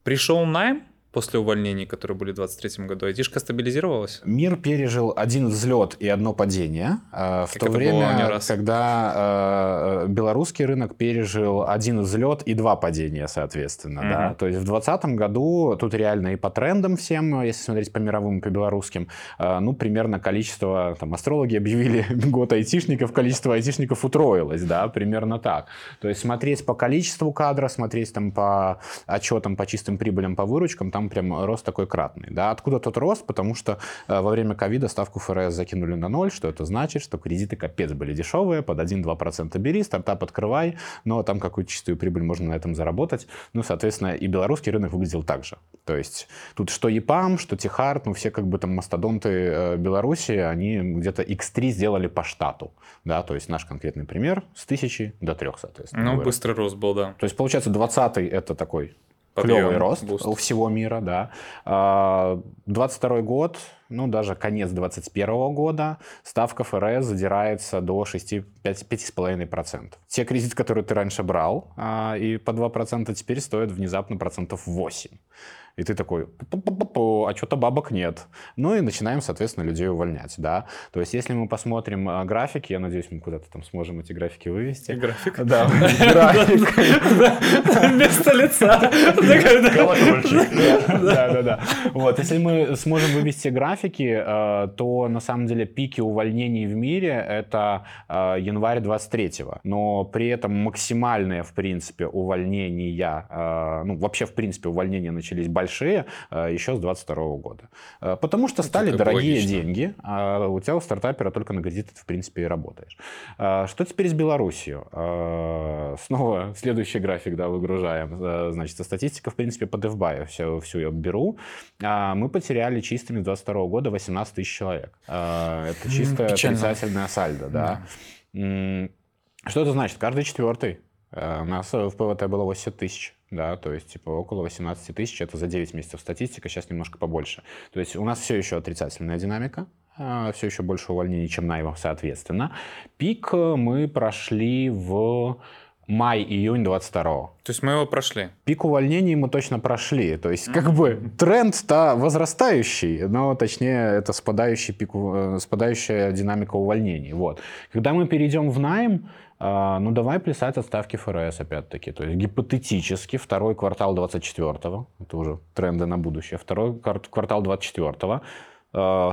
пришел найм после увольнений, которые были в 2023 году, айтишка стабилизировалась? Мир пережил один взлет и одно падение, э, в Как то время, когда э, белорусский рынок пережил один взлет и два падения, соответственно. Мгм. Да? То есть в 2020 году тут реально и по трендам всем, если смотреть по мировым и по белорусским, э, ну, примерно количество, там, астрологи объявили год айтишников, количество айтишников утроилось, да, примерно так. То есть смотреть по количеству кадра, смотреть там по отчетам, по чистым прибылям, по выручкам, там прям рост такой кратный. Да? Откуда тот рост? Потому что э, во время ковида ставку ФРС закинули на ноль. Что это значит? Что кредиты капец были дешевые, под 1-2% бери, стартап открывай, но там какую-то чистую прибыль можно на этом заработать. Ну, соответственно, и белорусский рынок выглядел так же. То есть тут что ЕПАМ, что Техард, ну, все как бы там мастодонты э, Беларуси, они где-то X3 сделали по штату. Да? То есть наш конкретный пример с 1000 до 3, соответственно. Ну, быстрый рост был, да. То есть, получается, 20-й это такой Подъем, клевый рост буст. у всего мира, да. А, 22 год, ну, даже конец 21 года, ставка ФРС задирается до 6, 5, 5,5%. Те кредиты, которые ты раньше брал, а, и по 2% теперь стоят внезапно процентов 8. И ты такой, «Пу-пу-пу-пу, а что-то бабок нет. Ну и начинаем, соответственно, людей увольнять, да. То есть если мы посмотрим а, графики, я надеюсь, мы куда-то там сможем эти графики вывести. График. Да, график. Вместо лица. Да, да, да. Вот, если мы сможем вывести графики, э, то на самом деле пики увольнений в мире это э, январь 23-го. Но при этом максимальные, в принципе, увольнения, э, ну, вообще, в принципе, увольнения начались большие э, еще с 22 года. Э, Потому что стали как бы дорогие логично. деньги, а у тебя у стартапера только на кредит в принципе, и работаешь. А, Что теперь с Беларусью? А, Снова следующий график, да, выгружаем. Значит, статистика, в принципе, по DevBuy все, всю я беру. Мы потеряли чистыми с 22 года 18 тысяч человек. Это чисто печально. отрицательная сальдо, да. М, Что это значит? Каждый четвертый. У нас в ПВТ было 80 тысяч. Да, то есть типа около 18 тысяч, это за 9 месяцев статистика, сейчас немножко побольше. То есть у нас все еще отрицательная динамика, все еще больше увольнений, чем найма, соответственно. Пик э, мы прошли в май-июнь 22 То есть мы его прошли. Пик увольнений мы точно прошли. То есть, как бы, тренд-то возрастающий, но, точнее, это спадающий пик, э, спадающая динамика увольнений. Вот. Когда мы перейдем в найм, а, ну, давай плясать от ставки ФРС, опять-таки. То есть, гипотетически, второй квартал 24-го, это уже тренды на будущее, второй квар- квартал 24-го, э,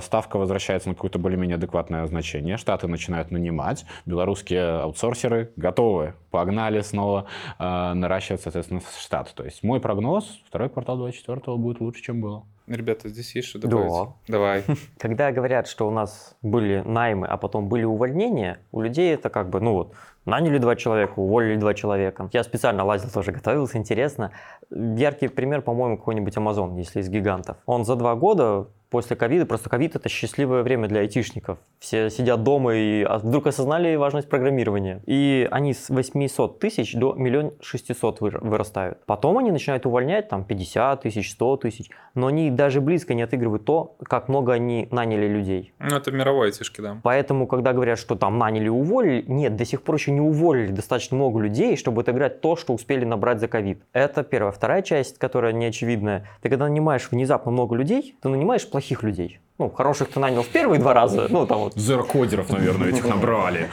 ставка возвращается на какое-то более-менее адекватное значение, штаты начинают нанимать, белорусские аутсорсеры готовы, погнали снова э, наращивать, соответственно, штат. То есть мой прогноз, второй квартал 24 будет лучше, чем было. Ребята, здесь есть что Да. добавить? Давай. Когда говорят, что у нас были наймы, а потом были увольнения, у людей это как бы, ну вот, наняли два человека, уволили два человека. Я специально лазил, тоже готовился, интересно. Яркий пример, по-моему, какой-нибудь Amazon, если из гигантов. Он за два года после ковида, просто ковид это счастливое время для айтишников. Все сидят дома и а, вдруг осознали важность программирования. И они с 800 тысяч до 1 600 вырастают. Потом они начинают увольнять там 50 тысяч, 100 тысяч, но они даже близко не отыгрывают то, как много они наняли людей. Ну, это мировой айтишки, да. Поэтому, когда говорят, что там наняли и уволили, нет, до сих пор еще не уволили достаточно много людей, чтобы отыграть то, что успели набрать за ковид. Это первая. Вторая часть, которая неочевидная. Ты когда нанимаешь внезапно много людей, ты нанимаешь плохих людей. Ну, хороших ты нанял в первые два раза, ну, там вот. Зеркодеров, наверное, этих набрали.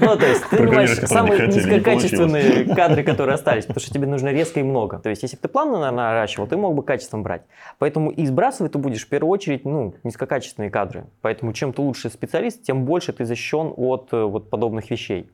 Ну, то есть ты нанимаешь самые низкокачественные кадры, которые остались, потому что тебе нужно резко и много. То есть если бы ты плавно наращивал, ты мог бы качеством брать. Поэтому и сбрасывать ты будешь в первую очередь, ну, низкокачественные кадры. Поэтому чем ты лучше специалист, тем больше ты защищен от э, вот подобных вещей.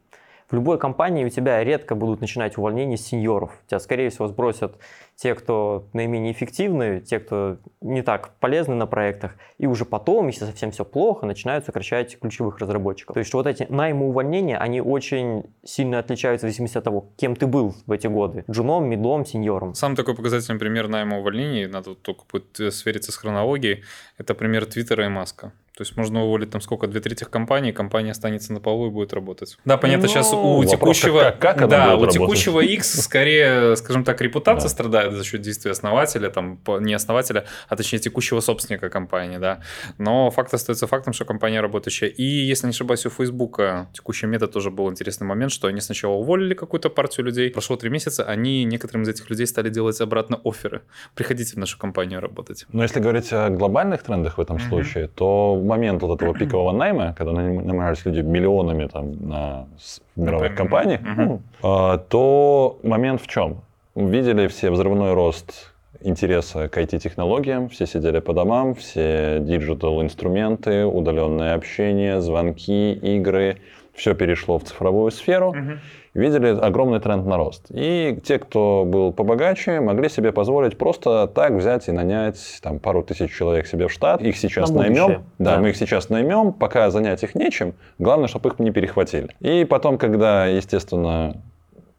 В любой компании у тебя редко будут начинать увольнение сеньоров. Тебя, скорее всего, сбросят те, кто наименее эффективны, те, кто не так полезны на проектах. И уже потом, если совсем все плохо, начинают сокращать ключевых разработчиков. То есть вот эти наймы увольнения, они очень сильно отличаются в зависимости от того, кем ты был в эти годы. Джуном, медлом, сеньором. Сам такой показательный пример найма увольнений, надо только свериться с хронологией, это пример Твиттера и Маска. То есть можно уволить там сколько, две трети компании, компания останется на полу и будет работать. Да, понятно, Ну, сейчас у текущего, как- как она да, у будет текущего X скорее, скажем так, репутация Да. страдает за счет действий основателя, там, не основателя, а точнее текущего собственника компании, да. Но факт остается фактом, что компания работающая. И, если не ошибаюсь, у Фейсбука текущий метод тоже был интересный момент, что они сначала уволили какую-то партию людей, прошло три месяца, они некоторым из этих людей стали делать обратно оферы. Приходите в нашу компанию работать. Но если говорить о глобальных трендах в этом Мгм. случае, то момент вот этого пикового найма, когда наним- нанимались люди миллионами там, на мировых компаниях, ну, а, то момент в чем? Видели все взрывной рост интереса к IT-технологиям, все сидели по домам, все digital-инструменты, удаленное общение, звонки, игры, все перешло в цифровую сферу видели огромный тренд на рост. И те, кто был побогаче, могли себе позволить просто так взять и нанять там, пару тысяч человек себе в штат. Их сейчас На будущее. наймем. Да, Да. мы их сейчас наймем, пока занять их нечем. Главное, чтобы их не перехватили. И потом, когда, естественно,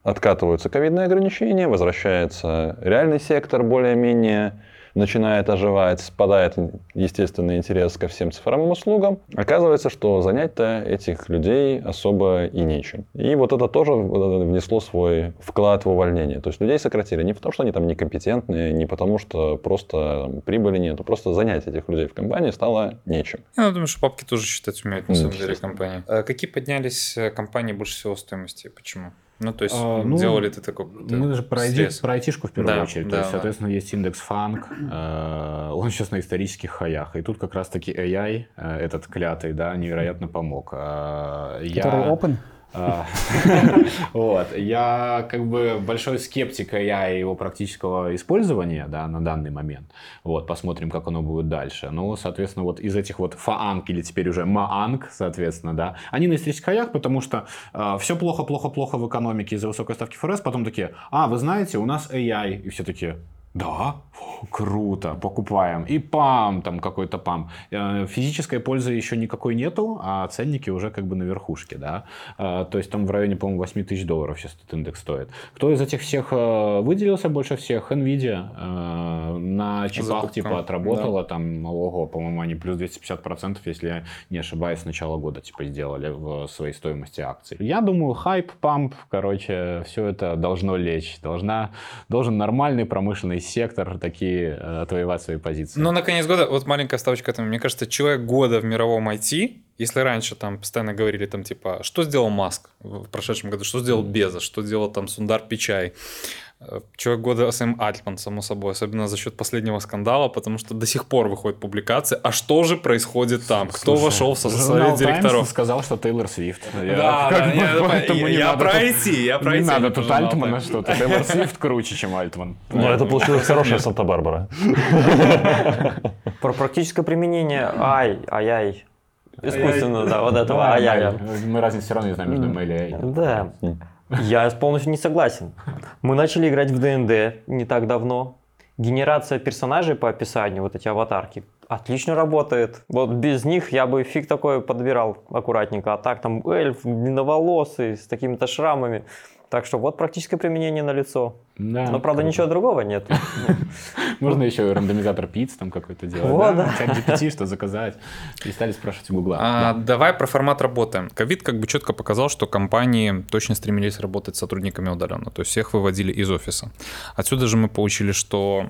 откатываются ковидные ограничения, возвращается реальный сектор более-менее начинает оживать, спадает естественный интерес ко всем цифровым услугам. Оказывается, что занять-то этих людей особо и нечем. И вот это тоже внесло свой вклад в увольнение. То есть людей сократили не потому, что они там некомпетентные, не потому, что просто там, прибыли нету, просто занять этих людей в компании стало нечем. Я думаю, что папки тоже считать умеют, на Ну, самом деле, компании. А какие поднялись э, компании больше всего стоимости? Почему? Ну, то есть, А, ну, делали ты такой Мы же про, IT, про айтишку в первую Да, очередь. да, То есть, да. соответственно, есть индекс фанк. э, Он сейчас на исторических хаях. И тут как раз-таки AI, э, этот клятый, да, невероятно помог. Э, Я... Который open. А, Вот. Я как бы большой скептик и его практического использования да, на данный момент. Вот, посмотрим, как оно будет дальше. Ну, соответственно, вот из этих вот фаанг или теперь уже маанг, соответственно, да, они на исторических хаях, потому что все плохо, плохо, плохо в экономике из-за высокой ставки ФРС, потом такие, а, вы знаете, у нас AI, и все такие, да, Фу, круто, покупаем. И пам, там какой-то пам. Э, Физической пользы еще никакой нету, а ценники уже как бы на верхушке, да. Э, То есть там в районе, по-моему, 8 тысяч долларов сейчас этот индекс стоит. Кто из этих всех э, выделился больше всех? Nvidia на чипах Закупка, типа отработала, там, ого, по-моему, они плюс 250%, если я не ошибаюсь, с начала года типа сделали в своей стоимости акций. Я думаю, хайп, памп, короче, все это должно лечь. Должна, должен нормальный промышленный свой сектор, такие э, отвоевать свои позиции. Ну, на конец года, вот маленькая ставочка этому. Мне кажется, человек года в мировом IT, если раньше там постоянно говорили там типа, что сделал Маск в прошедшем году, что сделал Безос, что сделал там Сундар Пичай, Человек года Сэм Альтман, само собой, особенно за счет последнего скандала, потому что до сих пор выходят публикации, а что же происходит там, кто Слушай, вошел в совет «Таймс» директоров. сказал, что Тейлор Свифт. Я- Да, как да, бы, я- поэтому я- не я надо про тут- IT, я про Не IT, а надо не тут Альтмана «Таймс». что-то. Тейлор Свифт круче, чем Альтман. Ну, это получилась хорошая Санта-Барбара. Про практическое применение ай, ай-яй. Искусственно, да, вот этого. Майя. Мы разницу все равно не знаем между M или A. Да. Я полностью не согласен. Мы начали играть в ДНД не так давно. Генерация персонажей по описанию, вот эти аватарки, отлично работает. Вот без них я бы фиг такой подбирал аккуратненько. А так там эльф длинноволосый, с такими-то шрамами. Так что вот практическое применение на лицо. Да, Но, правда, круто. ничего другого нет. Можно еще рандомизатор пиц там какой-то делать. Вот, да. GPT, что заказать. И стали спрашивать у Гугла. А, Давай про формат работы. Ковид как бы четко показал, что компании точно стремились работать с сотрудниками удаленно, то есть всех выводили из офиса. Отсюда же мы получили, что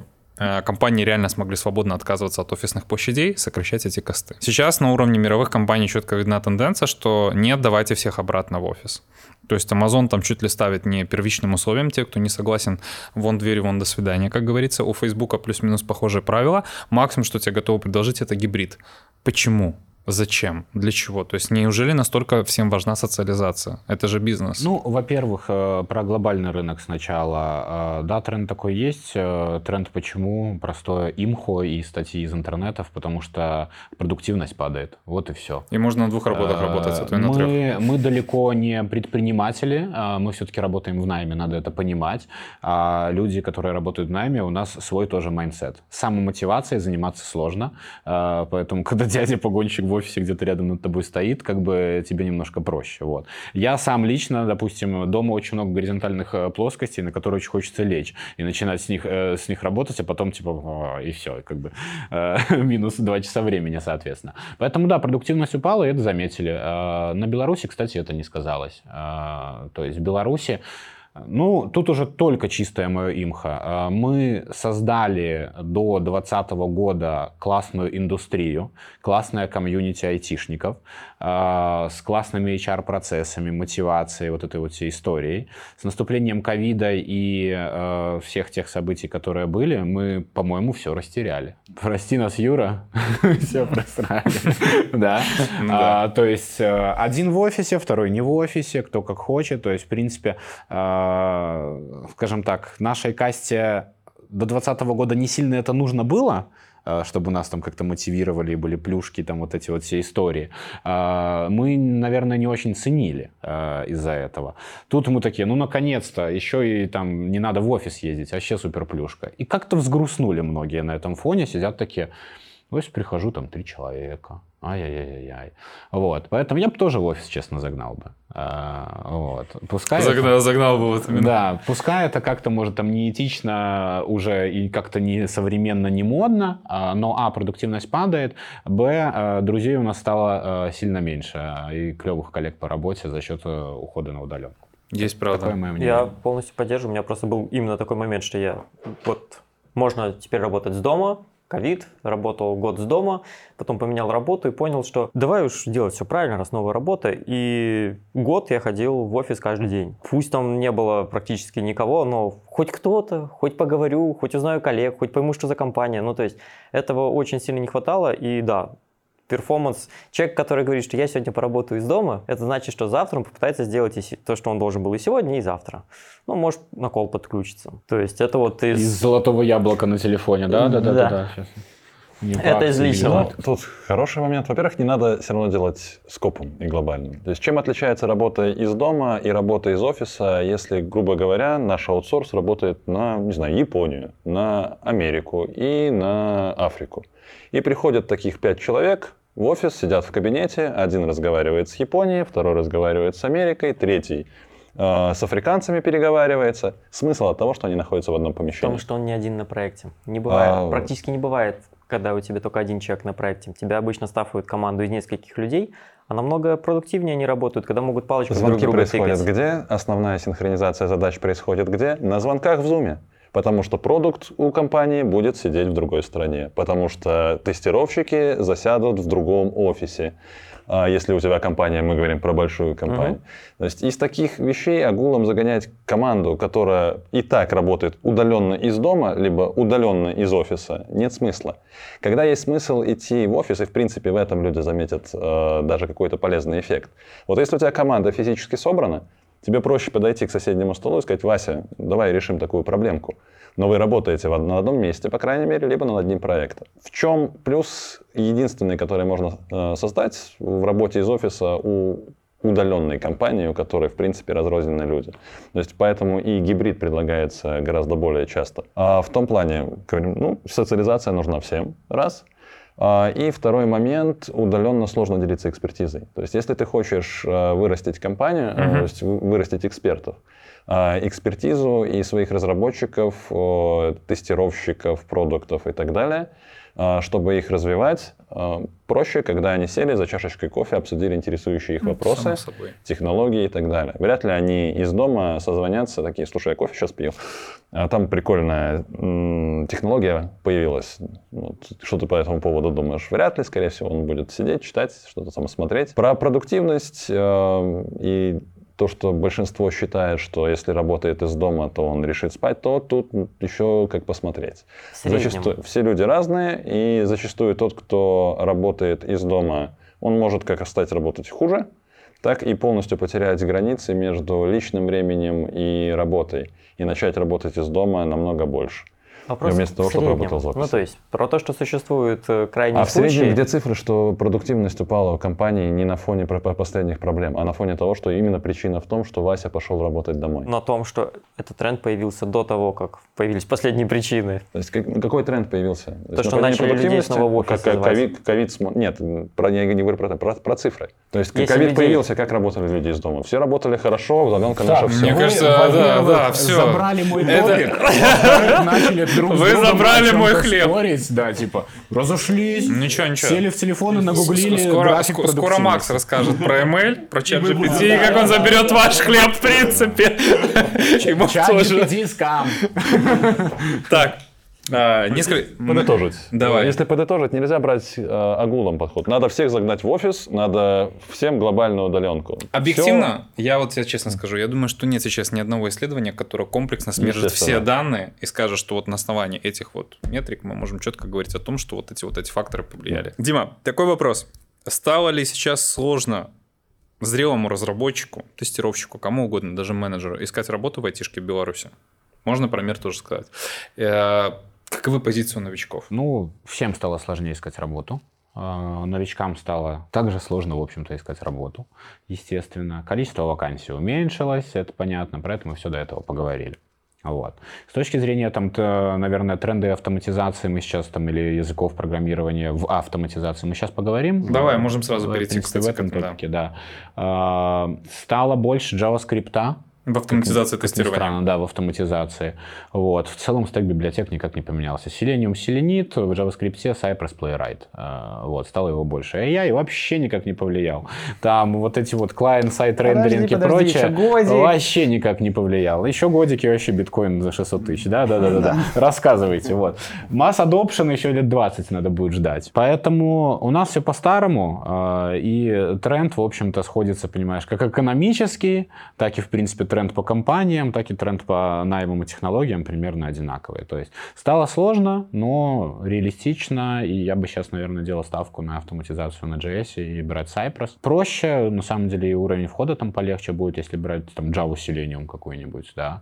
компании реально смогли свободно отказываться от офисных площадей, сокращать эти косты. Сейчас на уровне мировых компаний четко видна тенденция, что нет, давайте всех обратно в офис. То есть Amazon там чуть ли ставит не первичным условием те, кто не согласен, вон двери, вон до свидания, как говорится. У Фейсбука плюс-минус похожие правила. Максимум, что тебе готовы предложить, это гибрид. Почему? Зачем? Для чего? То есть неужели настолько всем важна социализация? Это же бизнес. Ну, во-первых, э, про глобальный рынок сначала. Э, Да, тренд такой есть. Э, Тренд почему? Простое имхо и статьи из интернетов, потому что продуктивность падает. Вот и все. И можно на двух работах работать, а то и на трех. мы, мы далеко не предприниматели, мы все-таки работаем в найме, надо это понимать. А люди, которые работают в найме, у нас свой тоже mindset. Самомотивацией заниматься сложно, поэтому когда дядя-погонщик в офисе где-то рядом над тобой стоит, как бы тебе немножко проще. Вот. Я сам лично, допустим, дома очень много горизонтальных э, плоскостей, на которые очень хочется лечь и начинать с них, э, с них работать, а потом типа «О», и все, как бы э, минус 2 часа времени, соответственно. Поэтому да, продуктивность упала, и это заметили. А, На Беларуси, кстати, это не сказалось. А, То есть в Беларуси ну, тут уже только чистое мое имхо. А, Мы создали до 2020 года классную индустрию, классное комьюнити айтишников а, с классными HR-процессами, мотивацией, вот этой вот всей историей. С наступлением ковида и э, всех тех событий, которые были, мы, по-моему, все растеряли. Прости нас, Юра, все просрали. Да. А, То есть э, один в офисе, второй не в офисе, кто как хочет. То есть, в принципе, скажем так, нашей касте до 2020 года не сильно это нужно было, э, чтобы нас там как-то мотивировали, были плюшки, там вот эти вот все истории. А, Мы, наверное, не очень ценили э, из-за этого. Тут мы такие, ну, наконец-то, еще и там не надо в офис ездить, вообще супер плюшка. И как-то взгрустнули многие на этом фоне, сидят такие, в офис прихожу, там три человека. Ай-яй-яй-яй. Вот. Поэтому я бы тоже в офис, честно, загнал бы. А, вот. Пускай это- Загнал, загнал бы вот именно. да, пускай это как-то, может, там неэтично уже и как-то не современно, не модно, а, но, а, продуктивность падает, б, а, друзей у нас стало а, сильно меньше, и клевых коллег по работе за счет э, ухода на удаленку. Есть правда. Такое мое мнение. Я полностью поддерживаю. У меня просто был именно такой момент, что я вот можно теперь работать с дома, ковид, работал год с дома, потом поменял работу и понял, что давай уж делать все правильно, раз новая работа. И год я ходил в офис каждый день. Пусть там не было практически никого, но хоть кто-то, хоть поговорю, хоть узнаю коллег, хоть пойму, что за компания. Ну, то есть этого очень сильно не хватало. И да, перформанс. Человек, который говорит, что я сегодня поработаю из дома, это значит, что завтра он попытается сделать и то, что он должен был и сегодня, и завтра. Ну, может, на кол подключиться. То есть это вот из... Из золотого яблока на телефоне, да? Да, да, да. Да. да, щас. Не Это акции из личного. бежать. Ну, тут хороший момент. Во-первых, не надо все равно делать скопом и глобальным. То есть чем отличается работа из дома и работа из офиса, если, грубо говоря, наш аутсорс работает на, не знаю, Японию, на Америку и на Африку. И приходят таких пять человек в офис, сидят в кабинете, один разговаривает с Японией, второй разговаривает с Америкой, третий э, с африканцами переговаривается. Смысл от того, что они находятся в одном помещении. Потому что он не один на проекте. Не бывает, А, практически не бывает, когда у тебя только один человек на проекте. Тебя обычно стаффуют команду из нескольких людей, а намного продуктивнее они работают, когда могут палочку друг Звонки друга происходят тыкать. где? Основная синхронизация задач происходит где? На звонках в Zoom. Потому что продукт у компании будет сидеть в другой стране. Потому что тестировщики засядут в другом офисе. А если у тебя компания, мы говорим про большую компанию. Угу. То есть из таких вещей агулом загонять команду, которая и так работает удаленно из дома, либо удаленно из офиса, нет смысла. Когда есть смысл идти в офис, и в принципе в этом люди заметят э, даже какой-то полезный эффект. Вот если у тебя команда физически собрана, тебе проще подойти к соседнему столу и сказать, Вася, давай решим такую проблемку но вы работаете на одном месте, по крайней мере, либо над одним проектом. В чем плюс единственный, который можно э, создать в работе из офиса у удаленной компании, у которой, в принципе, разрозненные люди. То есть поэтому и гибрид предлагается гораздо более часто. А в том плане, ну, социализация нужна всем, раз. А, и второй момент, удаленно сложно делиться экспертизой. То есть если ты хочешь э, вырастить компанию, uh-huh. то есть вырастить экспертов, а, экспертизу и своих разработчиков, тестировщиков, продуктов и так далее, чтобы их развивать, а, проще, когда они сели за чашечкой кофе, обсудили интересующие их вопросы, технологии и так далее. Вряд ли они из дома созвонятся, такие, слушай, я кофе сейчас пью, а там прикольная технология появилась. Вот, что ты по этому поводу думаешь? Вряд ли, скорее всего, он будет сидеть, читать, что-то там смотреть. Про продуктивность э, и то, что большинство считает, что если работает из дома, то он решит спать, то тут еще как посмотреть. Зачастую все люди разные, и зачастую тот, кто работает из дома, он может как стать работать хуже, так и полностью потерять границы между личным временем и работой, и начать работать из дома намного больше. Вопрос вместо того, чтобы работал запись. Ну, то есть, про то, что существует э, крайний а случай... В среднем где цифры, что продуктивность упала у компании не на фоне последних проблем, а на фоне того, что именно причина в том, что Вася пошел работать домой? На том, что этот тренд появился до того, как появились последние причины. То есть, какой тренд появился? То, то что начали людей снова в офис как, ковид, ковид, Нет, про, я не говорю про, про, про цифры. То есть, ковид людей... появился, как работали люди из дома? Все работали хорошо, удаленка наша все. Мне кажется, да, да, все. Забрали мой топик, начали друг Вы забрали мой хлеб. Спорить, да, типа, разошлись. Ничего, ничего. Сели в телефон и нагуглили скоро, скоро, скоро Макс расскажет про ML, про чат GPT, и как он заберет ваш хлеб, в принципе. Чат GPT скам. Так, а, несколько... Подытожить. Давай. Если подытожить, нельзя брать э, агулом подход. Надо всех загнать в офис, надо всем глобальную удаленку. Объективно, все... я вот тебе честно скажу, я думаю, что нет сейчас ни одного исследования, которое комплексно смежит все данные и скажет, что вот на основании этих вот метрик мы можем четко говорить о том, что вот эти вот эти факторы повлияли. Mm. Дима, такой вопрос. Стало ли сейчас сложно зрелому разработчику, тестировщику, кому угодно, даже менеджеру, искать работу в айтишке в Беларуси? Можно про мир тоже сказать. Каковы позиции у новичков? Ну, всем стало сложнее искать работу. А, новичкам стало также сложно, в общем-то, искать работу, естественно. Количество вакансий уменьшилось, это понятно, про это мы все до этого поговорили. Вот. С точки зрения, там, то, наверное, тренды автоматизации мы сейчас там или языков программирования в автоматизации мы сейчас поговорим. Давай, можем сразу перейти, принципе, кстати, в этом топике, да. да. Стало больше JavaScript, в автоматизации как, тестирования. Странно, да, в автоматизации. Вот. В целом стек библиотек никак не поменялся. Selenium Selenit, в JavaScript Cypress Playwright. А, вот, стало его больше. AI вообще никак не повлиял. Там вот эти вот client-сайт рендеринг и прочее вообще никак не повлиял. Еще годики вообще биткоин за 600 тысяч. Да, да, да, да, да. Рассказывайте. Вот. Mass adoption еще лет 20 надо будет ждать. Поэтому у нас все по-старому. А, и тренд, в общем-то, сходится, понимаешь, как экономический, так и, в принципе, тренд тренд по компаниям, так и тренд по наймам и технологиям примерно одинаковые. То есть стало сложно, но реалистично, и я бы сейчас, наверное, делал ставку на автоматизацию на JS и брать Cypress. Проще, на самом деле, и уровень входа там полегче будет, если брать там Java Selenium какой-нибудь, да.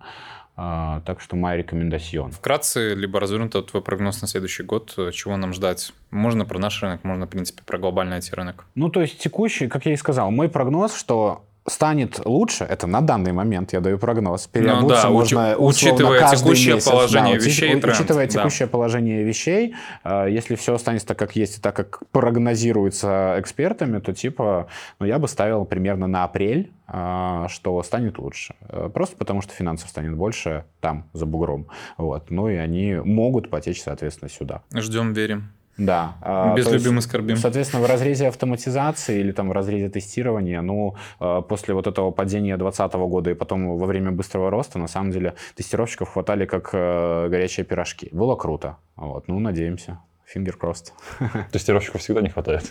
А, так что моя рекомендацион. Вкратце, либо развернуто твой прогноз на следующий год, чего нам ждать? Можно про наш рынок, можно, в принципе, про глобальный IT-рынок. Ну, то есть текущий, как я и сказал, мой прогноз, что станет лучше, это на данный момент, я даю прогноз, переобуться ну, да, можно учитывая текущее месяц, положение да, вещей. Учитывая, тренд, учитывая да. текущее положение вещей, э, если все останется так, как есть, и так, как прогнозируется экспертами, то типа, ну, я бы ставил примерно на апрель, э, что станет лучше. Э, просто потому, что финансов станет больше там, за бугром. Вот. Ну и они могут потечь, соответственно, сюда. Ждем, верим. Да. а, Без любимых скорбим. Соответственно, в разрезе автоматизации или там в разрезе тестирования, ну, э, после вот этого падения 2020 года и потом во время быстрого роста, на самом деле, тестировщиков хватали как э, горячие пирожки. Было круто. Вот, ну, надеемся. Finger crossed. Тестировщиков всегда не хватает.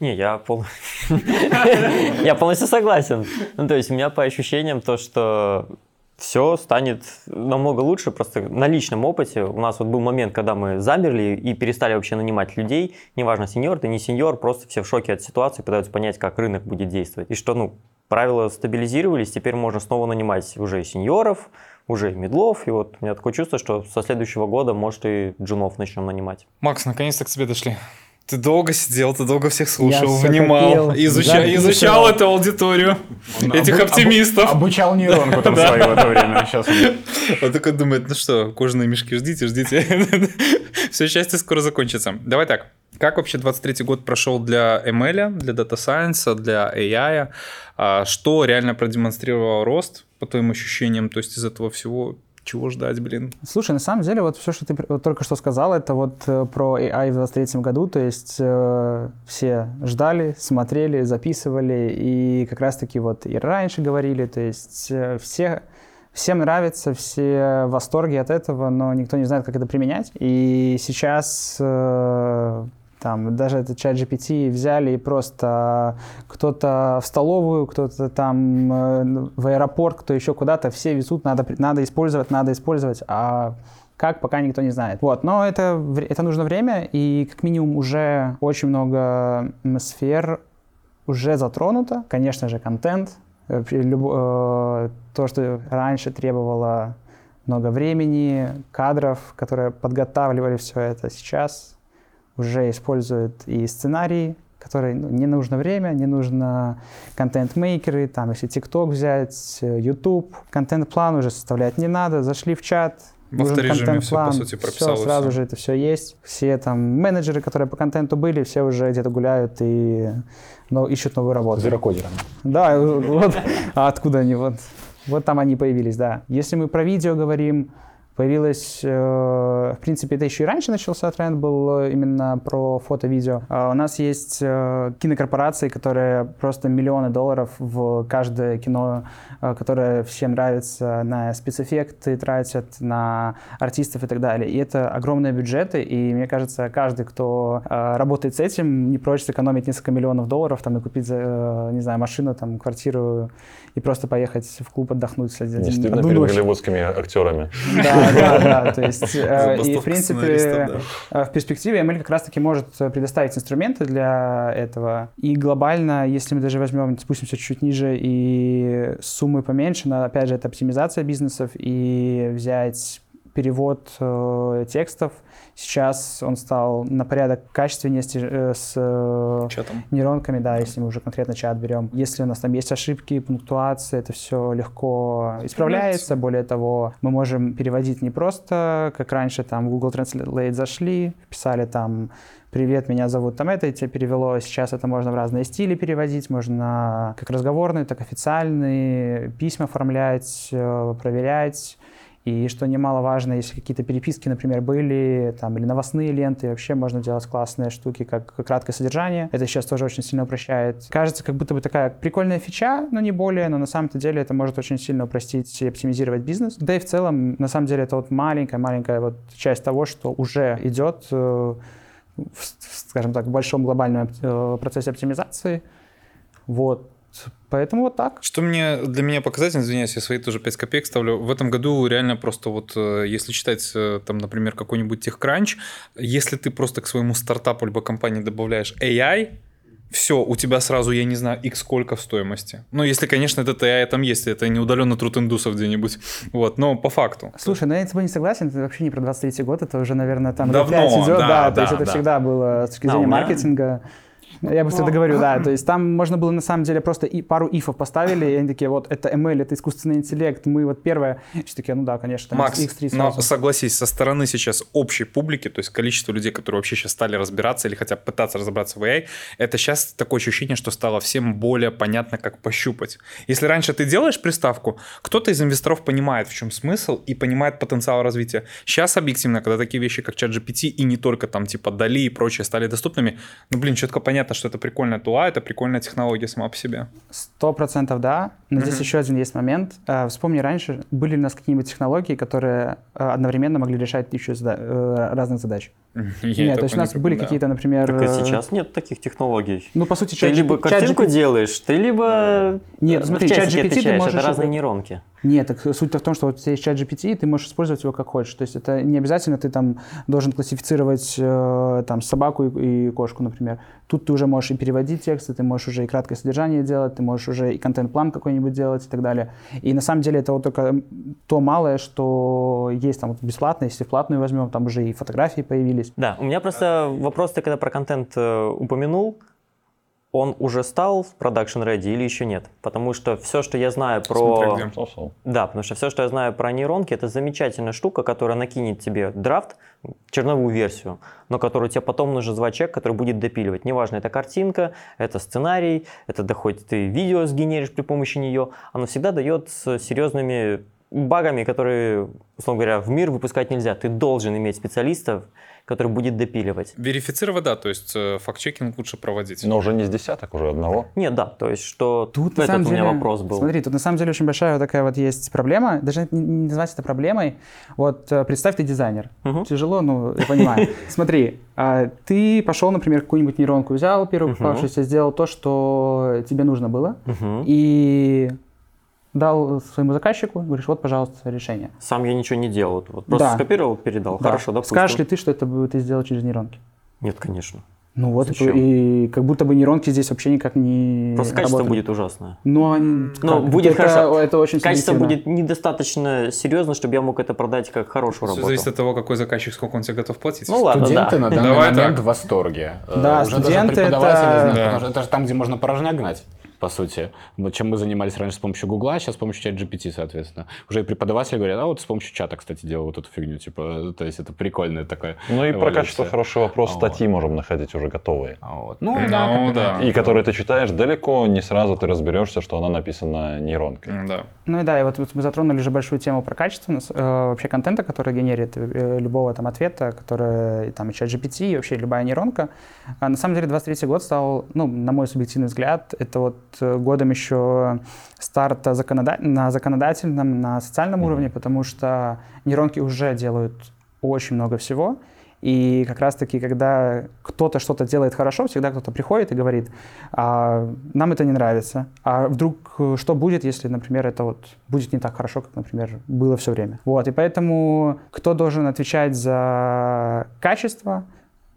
Не, я, пол... я полностью согласен. Ну, то есть у меня по ощущениям то, что все станет намного лучше. Просто на личном опыте у нас вот был момент, когда мы замерли и перестали вообще нанимать людей. Неважно, сеньор ты, не сеньор, просто все в шоке от ситуации, пытаются понять, как рынок будет действовать. И что, ну, правила стабилизировались, теперь можно снова нанимать уже сеньоров, уже медлов. И вот у меня такое чувство, что со следующего года, может, и джунов начнем нанимать. Макс, наконец-то к тебе дошли. Ты долго сидел, ты долго всех слушал, всё внимал, копил, изучал, записывал. изучал эту аудиторию, этих Обу- оптимистов. обу- обучал нейронку там свою в это время. Сейчас Он такой думает, ну что, кожаные мешки, ждите, ждите. Все счастье скоро закончится. Давай так, как вообще 23 год прошел для ML, для Data Science, для AI? А Что реально продемонстрировал рост, по твоим ощущениям? То есть из этого всего чего ждать, блин? Слушай, на самом деле, вот все, что ты только что сказал, это вот э, про AI в 23 году, то есть э, все ждали, смотрели, записывали, и как раз-таки вот и раньше говорили, то есть э, все, всем нравится, все в восторге от этого, но никто не знает, как это применять. И сейчас э, там даже этот чат GPT взяли и просто кто-то в столовую, кто-то там э, в аэропорт, кто еще куда-то, все везут, надо, надо использовать, надо использовать, а как, пока никто не знает. Вот, но это, это нужно время, и как минимум уже очень много сфер уже затронуто. Конечно же, контент, э, э, то, что раньше требовало много времени, кадров, которые подготавливали все это, сейчас уже используют и сценарии, которые ну, не нужно время, не нужно контент-мейкеры, там, если TikTok взять, э, YouTube, контент-план уже составлять не надо, зашли в чат, В нужен авторежиме по сути, прописал и сразу же это все есть. Все там менеджеры, которые по контенту были, все уже где-то гуляют и ну, ищут новую работу. Зерокодером. Да, вот а откуда они вот. Вот там они появились, да. Если мы про видео говорим, появилось, э, в принципе, это еще и раньше начался тренд, был э, именно про фото-видео. А у нас есть э, кинокорпорации, которые просто миллионы долларов в каждое кино, которое всем нравится, на спецэффекты тратят, на артистов и так далее. И это огромные бюджеты, и мне кажется, каждый, кто работает с этим, не прочь сэкономить несколько миллионов долларов там, и купить, не знаю, машину, там, квартиру и просто поехать в клуб отдохнуть. Не стыдно перед голливудскими актерами. Да, да, да. То есть, э, и в принципе, э, в перспективе ML как раз-таки может э, предоставить инструменты для этого. И глобально, если мы даже возьмем, спустимся чуть-чуть ниже, и суммы поменьше, но опять же, это оптимизация бизнесов, и взять перевод э, текстов. Сейчас он стал на порядок качественнее с, э, с э, Чатом. нейронками, да, если мы уже конкретно чат берем. Если у нас там есть ошибки, пунктуация, это все легко исправляется. Более того, мы можем переводить не просто, как раньше, там, в Google Translate зашли, писали там «Привет, меня зовут там это», и тебе перевело. Сейчас это можно в разные стили переводить, можно как разговорные, так и официальные, письма оформлять, э, проверять. И что немаловажно, если какие-то переписки, например, были, там, или новостные ленты, вообще можно делать классные штуки, как краткое содержание. Это сейчас тоже очень сильно упрощает. Кажется, как будто бы такая прикольная фича, но не более, но на самом-то деле это может очень сильно упростить и оптимизировать бизнес. Да и в целом, на самом деле, это вот маленькая-маленькая вот часть того, что уже идет э, в, скажем так, в большом глобальном э, процессе оптимизации. Вот. Поэтому вот так. Что мне для меня показательно, извиняюсь, я свои тоже 5 копеек ставлю. В этом году реально просто вот, э, если читать э, там, например, какой-нибудь TechCrunch, если ты просто к своему стартапу либо компании добавляешь AI, все, у тебя сразу, я не знаю, x сколько в стоимости. Ну, если, конечно, этот AI там есть, это не удаленно труд индусов где-нибудь. Вот, но по факту. Слушай, ну я с тобой не согласен, это вообще не про 23 год, это уже, наверное, там Давно, идет, да, да, то да, есть это да. всегда было с точки А, зрения меня- маркетинга. Я быстро договорю, да. То есть там можно было на самом деле просто и пару ифов поставили, и они такие, вот это ML, это искусственный интеллект, мы вот первое. Все такие, ну да, конечно, там Макс, X3 но сразу. согласись, со стороны сейчас общей публики, то есть количество людей, которые вообще сейчас стали разбираться или хотя бы пытаться разобраться в AI, это сейчас такое ощущение, что стало всем более понятно, как пощупать. Если раньше ты делаешь приставку, кто-то из инвесторов понимает, в чем смысл и понимает потенциал развития. Сейчас объективно, когда такие вещи, как ChatGPT и не только там типа Дали и прочее стали доступными, ну блин, четко понятно, что это прикольная тула, это прикольная технология сама по себе. Сто процентов да, но здесь еще один есть момент. Э, Вспомни раньше, были у нас какие-нибудь технологии, которые э, одновременно могли решать тысячу зада- э, разных задач. Я Нет, то есть у нас не были какие-то, например... Так и э, сейчас нет таких технологий. Ну, по сути, Ты чат либо картинку делаешь, ты либо Нет, в смотри, чатике ChatGPT ты можешь... это разные нейронки. Нет, так суть-то в том, что вот у тебя есть чат GPT, и ты можешь использовать его как хочешь. То есть это не обязательно ты там должен классифицировать э, там собаку и, и кошку, например. Тут ты уже можешь и переводить тексты, ты можешь уже и краткое содержание делать, ты можешь уже и контент-план какой-нибудь делать и так далее. И на самом деле это вот только то малое, что есть там вот бесплатно, если платную возьмем, там уже и фотографии появились. Да, у меня просто вопрос, ты когда про контент э, упомянул, он уже стал в продакшн ready или еще нет? Потому что все, что я знаю про... Смотря где. Да, потому что все, что я знаю про нейронки, это замечательная штука, которая накинет тебе драфт, черновую версию, но которую тебе потом нужно звать человек, который будет допиливать. Неважно, это картинка, это сценарий, это да хоть ты видео сгенеришь при помощи нее, оно всегда дает с серьезными багами, которые, условно говоря, в мир выпускать нельзя. Ты должен иметь специалистов, который будет допиливать. Верифицировать, да, то есть э, факт-чекинг лучше проводить. Но уже не с десяток, уже одного. Нет, да, то есть что Тут на этот самом у меня деле, вопрос был. Смотри, тут на самом деле очень большая вот такая вот есть проблема. Даже не, называть это проблемой. Вот э, представь, ты дизайнер. Мгм. Тяжело, ну, я понимаю. Смотри, а, ты пошел, например, какую-нибудь нейронку взял, первую попавшуюся, сделал то, что тебе нужно было, и дал своему заказчику, говоришь, вот, пожалуйста, решение. Сам я ничего не делал. Вот просто Да. скопировал, передал. Да. Хорошо, допустим. Скажешь ли ты, что это бы ты сделал через нейронки? Нет, конечно. Ну вот, Зачем? и как будто бы нейронки здесь вообще никак не Просто качество работают. будет ужасное. Ну, они- Ну, как? будет это, хорошо. Это очень Качество субъективно. будет недостаточно серьезно, чтобы я мог это продать как хорошую Все работу. зависит от того, какой заказчик, сколько он тебе готов платить. Ну ладно, Студенты да. на данный Давай момент так. в восторге. Э, Да, Уже даже студенты преподаватели это- знают, Да. потому что это же там, где можно порожняк гнать, по сути. Вот чем мы занимались раньше с помощью Гугла, сейчас с помощью чат GPT, соответственно. Уже и преподаватели говорят, а вот с помощью чата, кстати, делал вот эту фигню. Типа, то есть это прикольная такая Ну и про эволюция. качество хороший вопрос. Вот. Статьи можем находить уже готовые. А вот. Ну, Ну, да, бы да. И которые ты читаешь далеко, не сразу ты разберешься, что она написана нейронкой. Да. Ну и да, и вот, мы затронули же большую тему про качество э, вообще контента, который генерит э, любого там ответа, который там и чат GPT, и вообще любая нейронка. А на самом деле 23 год стал, ну, на мой субъективный взгляд, это вот годом еще старта законода- на законодательном, на социальном уровне, потому что нейронки уже делают очень много всего. И как раз-таки, когда кто-то что-то делает хорошо, всегда кто-то приходит и говорит, а, нам это не нравится. А вдруг э, что будет, если, например, это вот будет не так хорошо, как, например, было все время. Вот, и поэтому кто должен отвечать за качество,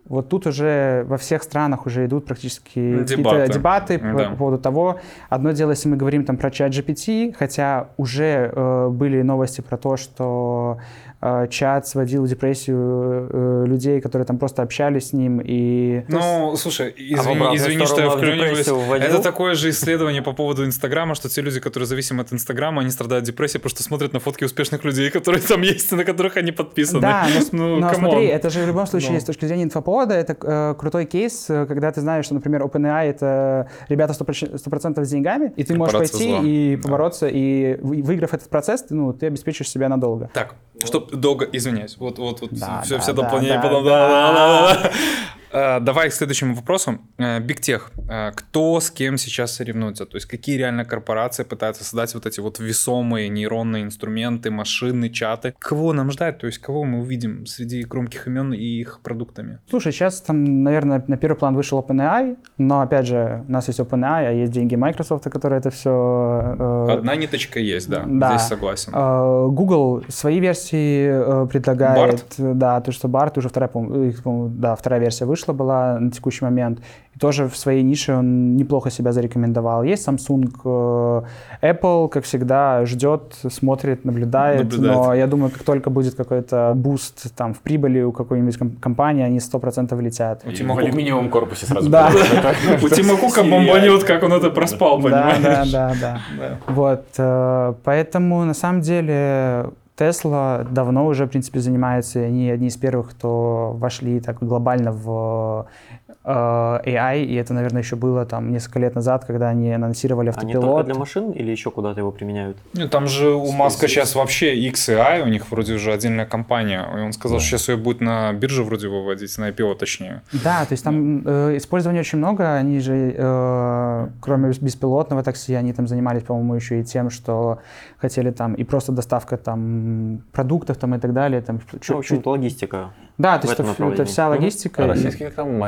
вот тут уже во всех странах уже идут практически Дебаты. какие-то дебаты по, Да. по поводу того. Одно дело, если мы говорим там про чат GPT, хотя уже э, были новости про то, что э, чат сводил в депрессию э, людей, которые там просто общались с ним и... Ну, слушай, А извини, обратную извини, что я вклиниваюсь. Это такое же исследование по поводу Инстаграма, что те люди, которые зависимы от Инстаграма, они страдают депрессией, потому что смотрят на фотки успешных людей, которые там есть, и на которых они подписаны. Да, но, ну, но смотри, это же в любом случае, Ну. с точки зрения инфоповода, это э, крутой кейс, э, когда ты знаешь, что, например, OpenAI — это ребята 100%, 100% с деньгами, и ты можешь пойти зла. и Да. побороться, и вы- выиграв этот процесс, ты, ну, ты обеспечишь себя надолго. Так, чтоб долго, извиняюсь, вот, вот, вот, Да, все, да, все да, дополнение да, потом. да. да, да, да, да. Э, Давай к следующему вопросу. Биг Тех. Кто с кем сейчас соревнуется? То есть какие реально корпорации пытаются создать вот эти вот весомые нейронные инструменты, машины, чаты? Кого нам ждать? То есть кого мы увидим среди громких имен и их продуктами? Слушай, сейчас там, наверное, на первый план вышел OpenAI, но, опять же, у нас есть OpenAI, а есть деньги Microsoft, которые это все... Одна ниточка есть, да, да. здесь согласен. Э, Google свои версии э, предлагает. Да, то, что Bard уже вторая, по-моему, да, вторая версия вышла. Вышла была на текущий момент. И тоже в своей нише он неплохо себя зарекомендовал. Есть Samsung, э, Apple, как всегда, ждет, смотрит, наблюдает. Наблюдает. Но я думаю, как только будет какой-то буст там в прибыли у какой-нибудь ком- компании, они 100% летят. У Тима в алюминиевом корпусе сразу. Да. У Тима Кука бомбанет, как он это проспал, понимаешь? да, да, да. Да. Вот, э, поэтому на самом деле Tesla давно уже, в принципе, занимается, и они одни из первых, кто вошли так глобально в AI, и это, наверное, еще было там несколько лет назад, когда они анонсировали Они только автопилот. для машин или еще куда-то его применяют? Ну, Там же у Маска сейчас вообще X и у них вроде уже отдельная компания. И он сказал, Да. что сейчас ее будет на бирже вроде выводить, на IPO точнее. Да, то есть там э, использования очень много. Они же, э, кроме беспилотного такси, они там занимались, по-моему, еще и тем, что хотели там и просто доставка там продуктов там и так далее. Там, Ну, чуть- в общем-то, логистика. Да, то есть это, это вся логистика. А российских там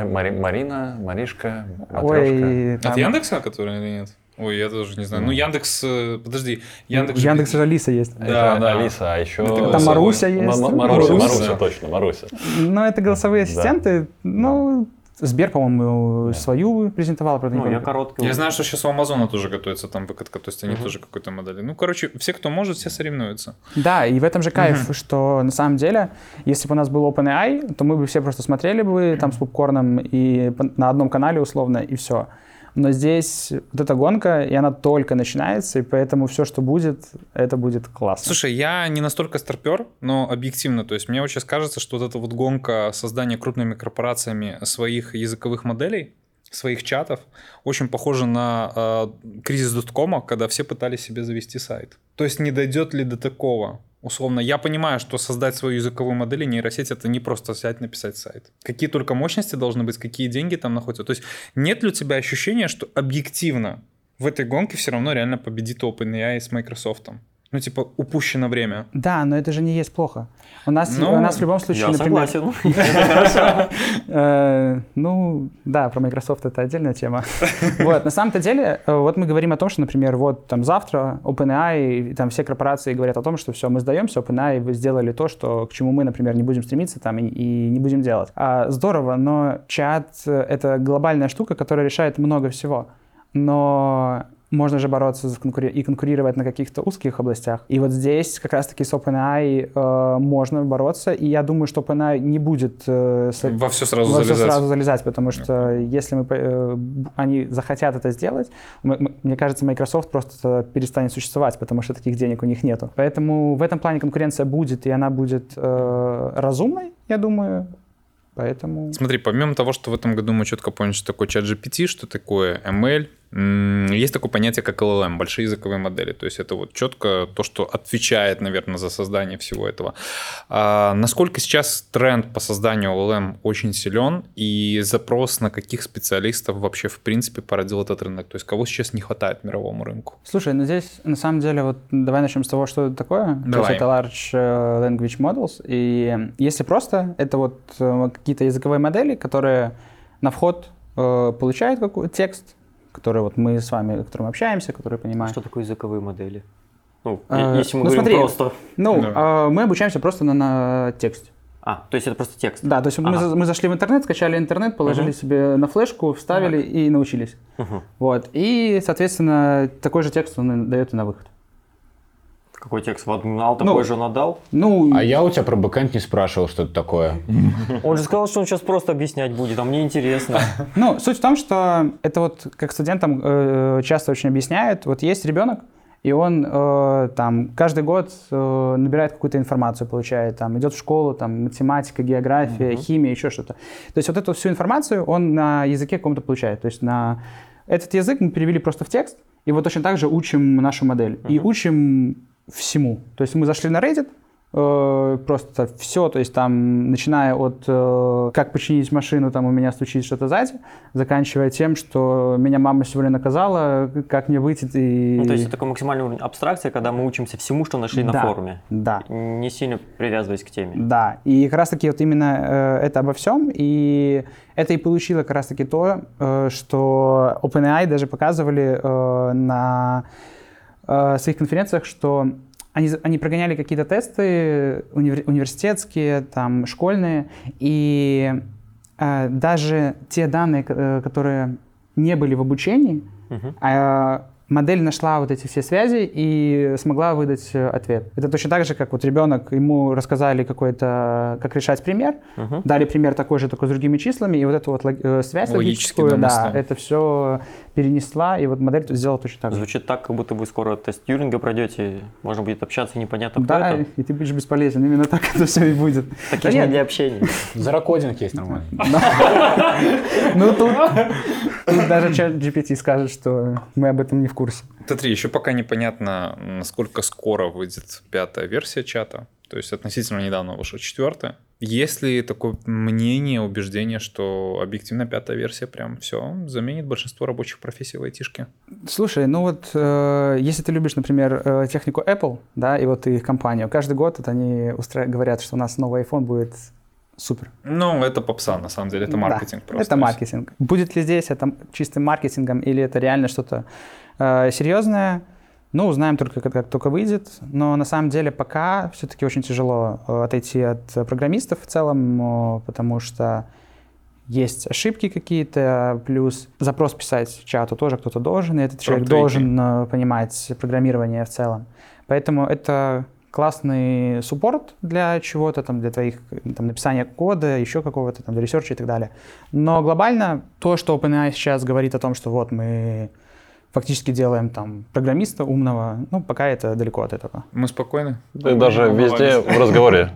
Марина, Маришка, Матрешка. Ой, От там- Яндекса, который или нет? Ой, я тоже не знаю. Ну, Яндекс, э, подожди, Яндекс... У же- Алиса есть. Да, Это да. Алиса, а еще... Это Там голосовой. Маруся есть. Маруся, Маруся. Маруся, точно, Маруся. Ну, это голосовые Да. ассистенты. Ну, Сбер, по-моему, свою презентовал, правда, не Ну, я короткий. Я знаю, что сейчас у Амазона тоже готовится там выкатка, то есть они Мгм. тоже какой-то модели. Ну, короче, все, кто может, все соревнуются. Да, и в этом же кайф, что на самом деле, если бы у нас был OpenAI, то мы бы все просто смотрели бы там с попкорном и на одном канале условно, и все. Но здесь вот эта гонка, и она только начинается, и поэтому все, что будет, это будет классно. Слушай, я не настолько старпер, но объективно, то есть мне вот кажется, что вот эта вот гонка создания крупными корпорациями своих языковых моделей, своих чатов, очень похожа на э, кризис доткома, когда все пытались себе завести сайт. То есть не дойдет ли до такого? Условно, я понимаю, что создать свою языковую модель и нейросеть это не просто взять, написать сайт. Какие только мощности должны быть, какие деньги там находятся. То есть нет ли у тебя ощущения, что объективно в этой гонке все равно реально победит OpenAI с Microsoft? Ну, типа, упущено время. Да, но это же не есть плохо. У нас, Ну, у нас в любом случае, Я например... согласен. Э, Ну, да, про Microsoft это отдельная тема. Вот, на самом-то деле, э, вот мы говорим о том, что, например, вот там завтра OpenAI, и там все корпорации говорят о том, что все, мы сдаемся, OpenAI вы сделали то, что, к чему мы, например, не будем стремиться там и, не будем делать. А, здорово, но чат это глобальная штука, которая решает много всего. Но можно же бороться за конкури- и конкурировать на каких-то узких областях. И вот здесь как раз-таки с OpenAI э, можно бороться, и я думаю, что OpenAI не будет э, с- Во все сразу во залезать. сразу залезать, потому что если мы, э, они захотят это сделать, м- м- мне кажется, Microsoft просто перестанет существовать, потому что таких денег у них нету. Поэтому в этом плане конкуренция будет, и она будет э, разумной, я думаю. Поэтому... Смотри, помимо того, что в этом году мы четко поняли, что такое чат GPT, что такое ML, есть такое понятие, как LLM, большие языковые модели. То есть это вот четко то, что отвечает, наверное, за создание всего этого. А насколько сейчас тренд по созданию LLM очень силен, и запрос на каких специалистов вообще в принципе породил этот рынок? То есть кого сейчас не хватает мировому рынку? Слушай, ну здесь на самом деле вот давай начнем с того, что это такое. То Давай. есть это Large э, Language Models. И если просто, это вот э, какие-то языковые модели, которые на вход э, получают какой текст, который вот мы с вами, которым общаемся, который понимаем. Что такое языковые модели? Ну, А, если мы ну, говорим смотри. просто... Ну, Да. а, мы обучаемся просто на, на тексте. А, то есть это просто текст. Да, то есть мы, Ага. за- мы зашли в интернет, скачали интернет, положили Мгм. себе на флешку, вставили и научились. Мгм. Вот. И, соответственно, такой же текст он дает и на выход. Какой текст? Вот Нал Ну, такой же надал. Ну, А я у тебя про бэкэнд не спрашивал, что это такое. Он же сказал, что он сейчас просто объяснять будет, а мне интересно. Ну, суть в том, что это вот как студентам э, часто очень объясняют. Вот есть ребенок, и он э, там каждый год э, набирает какую-то информацию, получает, там идет в школу, там математика, география, химия, еще что-то. То есть вот эту всю информацию он на языке каком-то получает. То есть на этот язык мы перевели просто в текст, и вот точно так же учим нашу модель. И учим всему. То есть мы зашли на Reddit, э, просто все, то есть там, начиная от э, как починить машину, там у меня стучит что-то сзади, заканчивая тем, что меня мама сегодня наказала, как мне выйти и... Ну, то есть это такой максимальный уровень абстракции, когда мы учимся всему, что нашли на Да. форуме. Да. Не сильно привязываясь к теме. Да, и как раз-таки вот именно э, это обо всем, и это и получило как раз-таки то, э, что OpenAI даже показывали э, на э, своих конференциях, что они, они прогоняли какие-то тесты универ- университетские, там, школьные, и э, даже те данные, э, которые не были в обучении, Мгм. а модель нашла вот эти все связи и смогла выдать э, ответ. Это точно так же, как вот ребенок, ему рассказали какой-то, как решать пример, Мгм. дали пример такой же, только с другими числами, и вот эту вот лог- э, связь Логически логическую, да, донесла. это все перенесла, и вот модель сделала точно так же. Звучит так, как будто вы скоро тест Тьюринга пройдете, можно будет общаться, непонятно, кто Да, это. и ты будешь бесполезен. Именно так это все и будет. Такие Да нет, для общения. Заракодинг есть нормально. Ну тут, тут даже чат GPT скажет, что мы об этом не в курсе. Смотри, еще пока непонятно, насколько скоро выйдет пятая версия чата. То есть относительно недавно вышла четвертая. Есть ли такое мнение, убеждение, что объективно пятая версия прям все заменит большинство рабочих профессий в айтишке? Слушай, ну вот э, если ты любишь, например, э, технику Apple, да, и вот их компанию, каждый год вот они устра- говорят, что у нас новый iPhone будет супер. Ну, это попса, на самом деле, это Да, маркетинг просто. Это маркетинг. Будет ли здесь это чистым маркетингом или это реально что-то э, серьезное? Ну, узнаем только, как, как только выйдет. Но на самом деле пока все-таки очень тяжело э, отойти от программистов в целом, э, потому что есть ошибки какие-то, плюс запрос писать чату тоже кто-то должен, и этот человек Prompt writing. должен э, понимать программирование в целом. Поэтому это классный support для чего-то, там, для твоих там, написания кода, еще какого-то там, для research а и так далее. Но глобально то, что OpenAI сейчас говорит о том, что вот мы фактически делаем там программиста умного, ну, пока это далеко от этого. Мы спокойны? Ты даже везде в разговоре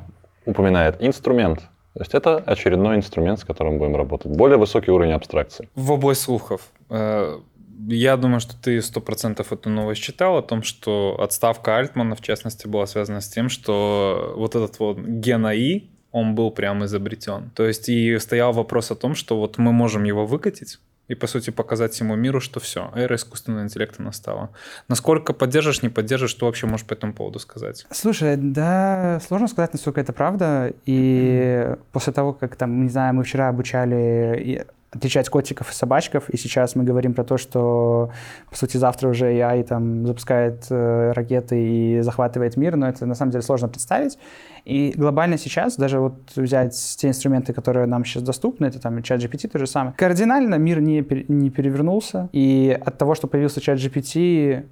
упоминает инструмент. То есть это очередной инструмент, с которым будем работать. Более высокий уровень абстракции. В область слухов. Э, Я думаю, что ты сто процентов эту новость читал о том, что отставка Альтмана, в частности, была связана с тем, что вот этот вот ген АИ, он был прям изобретен. То есть и стоял вопрос о том, что вот мы можем его выкатить, и, по сути, показать всему миру, что все, эра искусственного интеллекта настала. Насколько поддержишь, не поддержишь, что вообще можешь по этому поводу сказать? Слушай, да, сложно сказать, насколько это правда. И после того, как там, не знаю, мы вчера обучали отличать котиков и собачков, и сейчас мы говорим про то, что, по сути, завтра уже AI там запускает э, ракеты и захватывает мир, но это на самом деле сложно представить. И глобально сейчас, даже вот взять те инструменты, которые нам сейчас доступны, это там чат GPT то же самое, кардинально мир не, не перевернулся, и от того, что появился чат GPT,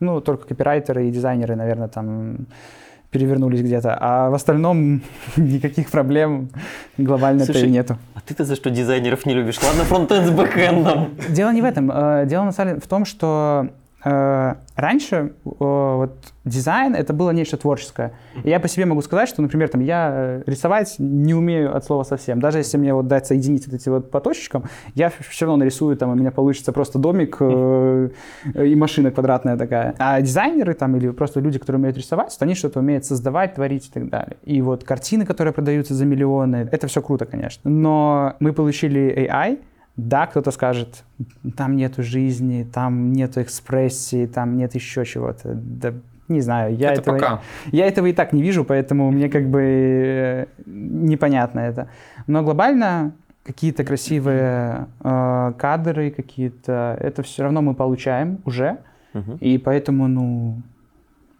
ну, только копирайтеры и дизайнеры, наверное, там перевернулись где-то, а в остальном никаких проблем глобально-то и нету. А ты-то за что дизайнеров не любишь? Ладно, фронтенд с бэкэндом. Дело не в этом. э, Дело на самом деле в том, что раньше э, вот дизайн это было нечто творческое. И я по себе могу сказать, что, например, там я э, рисовать не умею от слова совсем. Даже если мне вот дать соединить вот эти вот по точечкам, я все равно нарисую, там у меня получится просто домик э, и машина квадратная такая. А дизайнеры там или просто люди, которые умеют рисовать, они что-то умеют создавать, творить и так далее. И вот картины, которые продаются за миллионы, это все круто, конечно. Но мы получили AI, да, кто-то скажет, там нету жизни, там нету экспрессии, там нет еще чего-то. Да, не знаю, я это этого, пока. я этого и так не вижу, поэтому мне как бы э, непонятно это. Но глобально какие-то красивые э, кадры, какие-то, это все равно мы получаем уже, Мгм. и поэтому, ну,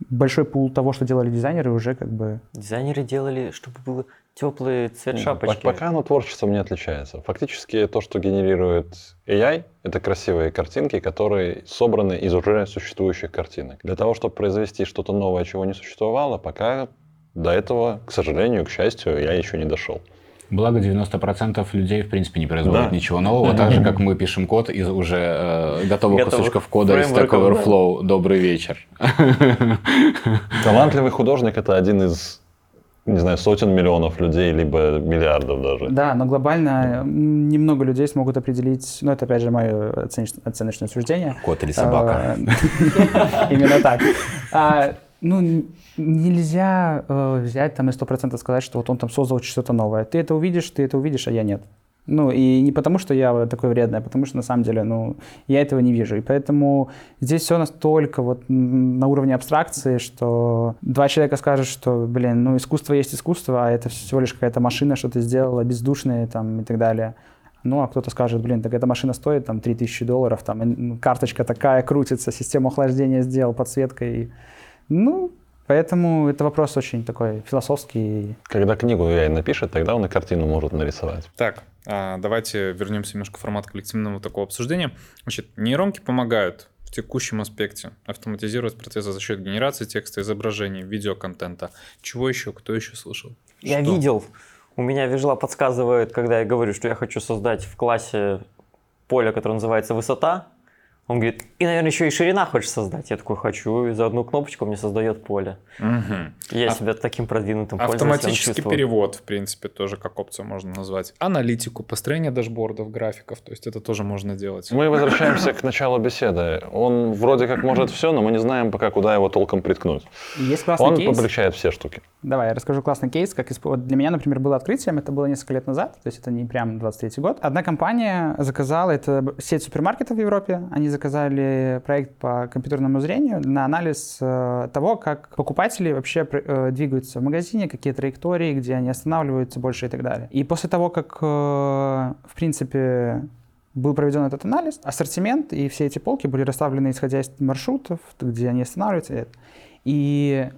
большой пул того, что делали дизайнеры, уже как бы Дизайнеры делали, чтобы был теплый цвет шапочки. по- Пока оно творчеством не отличается. Фактически то, что генерирует AI, это красивые картинки, которые собраны из уже существующих картинок. Для того, чтобы произвести что-то новое, чего не существовало, пока до этого, к сожалению, к счастью, я еще не дошел. Благо 90% людей, в принципе, не производят Да. ничего нового, так же, как мы пишем код из уже э, готовых Готовых кусочков кода из Stack фреймворков. Overflow. Добрый вечер. Талантливый художник — это один из, не знаю, сотен миллионов людей, либо миллиардов даже. Да, но глобально м, немного людей смогут определить, ну это опять же мое оценочное суждение. Кот или собака. А, Именно так. Ну, нельзя э, взять там и сто процентов сказать, что вот он там создал что-то новое. Ты это увидишь, ты это увидишь, а я нет. Ну, и не потому, что я такой вредный, а потому что на самом деле, ну, я этого не вижу. И поэтому здесь все настолько вот на уровне абстракции, что два человека скажут, что, блин, ну, искусство есть искусство, а это всего лишь какая-то машина что-то сделала, бездушная там и так далее. Ну, а кто-то скажет, блин, так эта машина стоит там 3000 долларов, там карточка такая крутится, систему охлаждения сделал, подсветка и... Ну, поэтому это вопрос очень такой философский. Когда книгу AI напишет, тогда он и картину может нарисовать. Так, А, давайте вернемся немножко в формат коллективного такого обсуждения. Значит, нейронки помогают в текущем аспекте автоматизировать процессы за счет генерации текста, изображений, видеоконтента. Чего еще? Кто еще слышал? Я Что? видел. У меня Вижла подсказывает, когда я говорю, что я хочу создать в классе поле, которое называется высота. Он говорит, и, наверное, еще и ширина хочешь создать. Я такой хочу, и за одну кнопочку мне создает поле. Мгм. Я А- себя таким продвинутым пользователем Автоматический перевод, в принципе, тоже как опцию можно назвать. Аналитику, построение дашбордов, графиков, то есть это тоже можно делать. Мы возвращаемся к началу беседы. Он вроде как может все, но мы не знаем пока, куда его толком приткнуть. Есть классный Он кейс. облегчает все штуки. Давай, я расскажу классный кейс. Как исп- вот для меня, например, было открытием, это было несколько лет назад, то есть это не прям 23 год. Одна компания заказала, это сеть супермаркетов в Европе, они заказали проект по компьютерному зрению на анализ э, того, как покупатели вообще э, двигаются в магазине, какие траектории, где они останавливаются больше и так далее. И после того, как, э, в принципе, был проведен этот анализ, ассортимент и все эти полки были расставлены исходя из маршрутов, где они останавливаются. И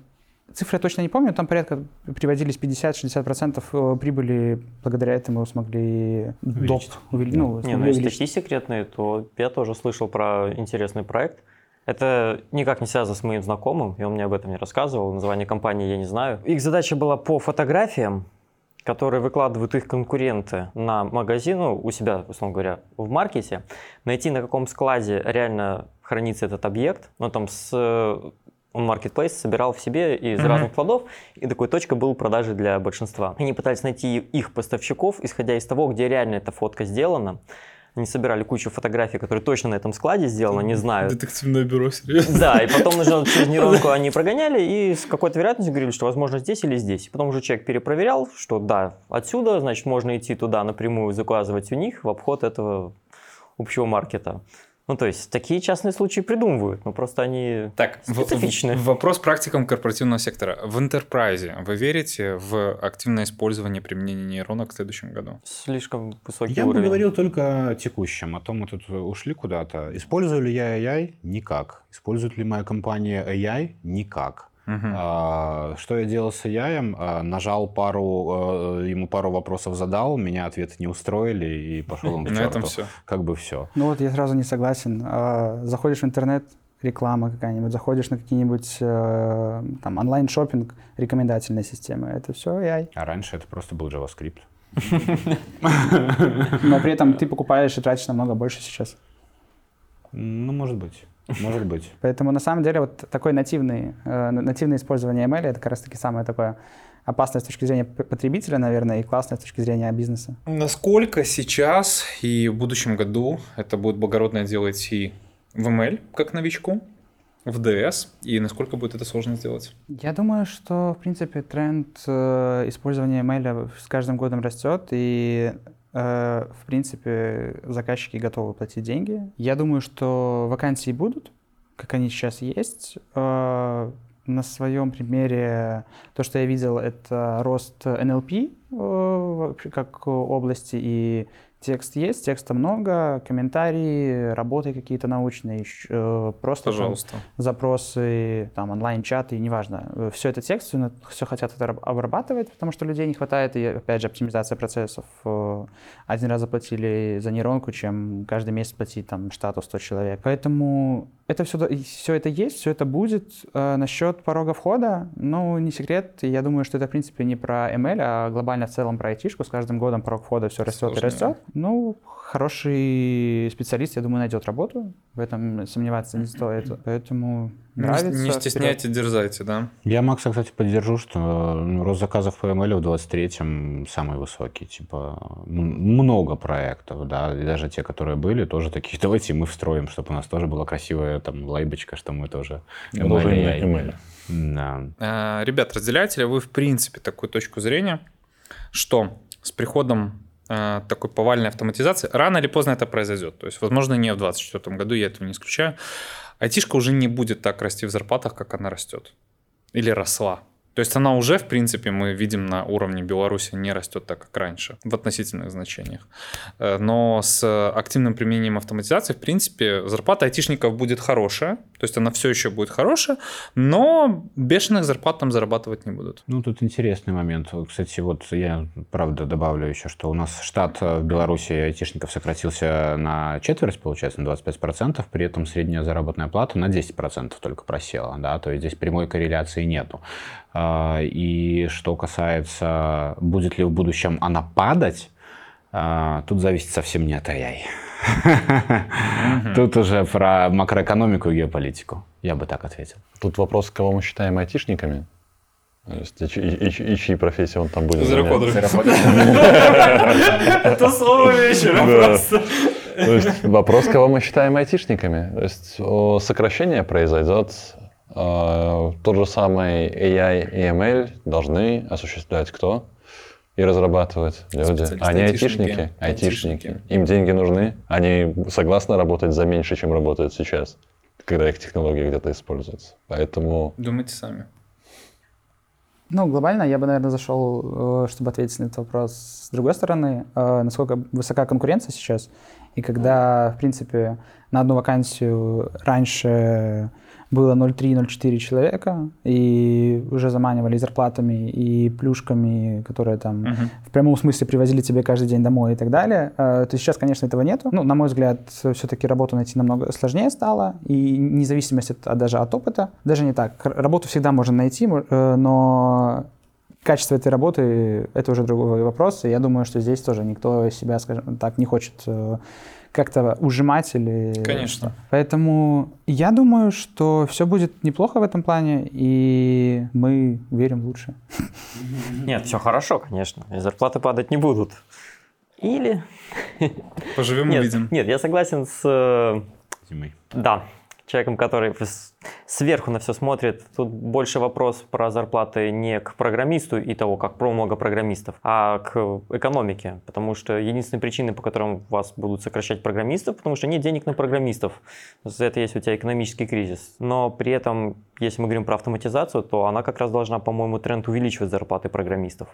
цифры я точно не помню, там порядка приводились 50-60% э, прибыли, благодаря этому смогли доп. Увеличить. увели- ну, Не, ну если увеличить. такие секретные, то я тоже слышал про интересный проект. Это никак не связано с моим знакомым, и он мне об этом не рассказывал. Название компании я не знаю. Их задача была по фотографиям, которые выкладывают их конкуренты на магазин, ну, у себя, условно говоря, в маркете, найти на каком складе реально хранится этот объект. Ну, там с э, marketplace собирал в себе из Мгм. разных складов, и такой точка был продажи для большинства. Они пытались найти их поставщиков, исходя из того, где реально эта фотка сделана. Они собирали кучу фотографий, которые точно на этом складе сделаны, не знаю. Детективное бюро, серьезно? Да, и потом нужно через нейронку они прогоняли и с какой-то вероятностью говорили, что возможно здесь или здесь. И потом уже человек перепроверял, что да, отсюда, значит, можно идти туда напрямую, заказывать у них в обход этого общего маркета. Ну, то есть, такие частные случаи придумывают, но просто они Так, в- специфичны. в- вопрос практикам корпоративного сектора. В интерпрайзе вы верите в активное использование применения нейронок в следующем году? Слишком высокий Я бы уровень. говорил только о текущем, а то мы тут ушли куда-то. Использую ли я AI? Никак. Использует ли моя компания AI? Никак. А, Что я делал с AI? А, Нажал пару, э, ему пару вопросов задал, меня ответы не устроили и пошел он к На этом все. Как бы все. Ну вот я сразу не согласен. А, Заходишь в интернет, реклама какая-нибудь, заходишь на какие-нибудь э, там онлайн-шопинг, рекомендательные системы. Это все AI. А раньше это просто был JavaScript. Но при этом ты покупаешь и тратишь намного больше сейчас. Ну, может быть. Может быть. Поэтому на самом деле вот такое нативный, э, нативное использование ML это как раз таки самое такое опасное с точки зрения потребителя, наверное, и классное с точки зрения бизнеса. Насколько сейчас и в будущем году это будет благородное дело идти в ML как новичку, в DS, и насколько будет это сложно сделать? Я думаю, что, в принципе, тренд э, использования ML с каждым годом растет, и, в принципе, заказчики готовы платить деньги. Я думаю, что вакансии будут, как они сейчас есть. Э, на своем примере то, что я видел, это рост NLP э, как области, и текст есть, текста много, комментарии, работы какие-то научные, э, просто там Пожалуйста. запросы, там, онлайн-чаты, неважно. Все это текст, все хотят это раб- обрабатывать, потому что людей не хватает, и, опять же, оптимизация процессов. Э, Один раз заплатили за нейронку, чем каждый месяц платить там штату 100 человек. Поэтому это все, все это есть, все это будет. Э, Насчет порога входа, ну, не секрет, я думаю, что это, в принципе, не про ML, а глобально в целом про айтишку. С каждым годом порог входа все растет и Сложнее. растет. Ну, хороший специалист, я думаю, найдет работу. В этом сомневаться не стоит. Поэтому Не- нравится. Не вперед. стесняйте, дерзайте, да? Я, Макса, кстати, поддержу, что ну, рост заказов по ML в 23-м самый высокий. Типа, много проектов, да, и даже те, которые были, тоже такие, давайте мы встроим, чтобы у нас тоже была красивая там лайбочка, что мы тоже ML. email. Да. А, Ребят, разделяете ли вы, в принципе, такую точку зрения, что с приходом такой повальной автоматизации, рано или поздно это произойдет. То есть, возможно, не в 2024 году, я этого не исключаю. Айтишка уже не будет так расти в зарплатах, как она растет. Или росла. То есть она уже, в принципе, мы видим на уровне Беларуси не растет так, как раньше, в относительных значениях. Э, но с активным применением автоматизации, в принципе, зарплата айтишников будет хорошая, то есть она все еще будет хорошая, но бешеных зарплат там зарабатывать не будут. Ну, тут интересный момент. Кстати, вот я, правда, добавлю еще, что у нас штат в Беларуси айтишников сократился на четверть, получается, на 25%, при этом средняя заработная плата на 10% только просела, да, то есть здесь прямой корреляции нету. А, и что касается, будет ли в будущем она падать, а, тут зависит совсем не от AI. Тут уже про макроэкономику и геополитику. Я бы так ответил. Тут вопрос, кого мы считаем айтишниками. И, и, и, и чьи профессии он там будет Зерокодры. Это слово вечера просто. То есть вопрос, кого мы считаем айтишниками. То есть сокращение произойдет тот же самый AI и ML должны осуществлять кто? И разрабатывать люди. Они айтишники, айтишники. айтишники. Им деньги нужны. Они согласны работать за меньше, чем работают сейчас, когда их технологии где-то используются. Поэтому... Думайте сами. Ну, глобально я бы, наверное, зашел, э, чтобы ответить на этот вопрос с другой стороны, э, насколько высока конкуренция сейчас, и когда, в принципе, на одну вакансию раньше было 0,3-0,4 человека, и уже заманивали зарплатами и плюшками, которые там uh-huh. в прямом смысле привозили тебе каждый день домой и так далее. Э, то сейчас, конечно, этого нету. Ну, на мой взгляд, все-таки работу найти намного сложнее стало, и независимость от, даже от опыта, даже не так. Работу всегда можно найти, э, но качество этой работы — это уже другой вопрос, и я думаю, что здесь тоже никто себя, скажем так, не хочет э, как-то ужимать или... Конечно. Поэтому я думаю, что все будет неплохо в этом плане, и мы верим в лучшее. Нет, все хорошо, конечно. И зарплаты падать не будут. Или... Поживем, увидим. Нет, я согласен с... Э, Зимой. Да, человеком, который сверху на все смотрит. Тут больше вопрос про зарплаты не к программисту и того, как много программистов, а к экономике. Потому что единственная причина, по которым вас будут сокращать программистов, потому что нет денег на программистов. За это есть у тебя экономический кризис. Но при этом, если мы говорим про автоматизацию, то она как раз должна, по-моему, тренд увеличивать зарплаты программистов.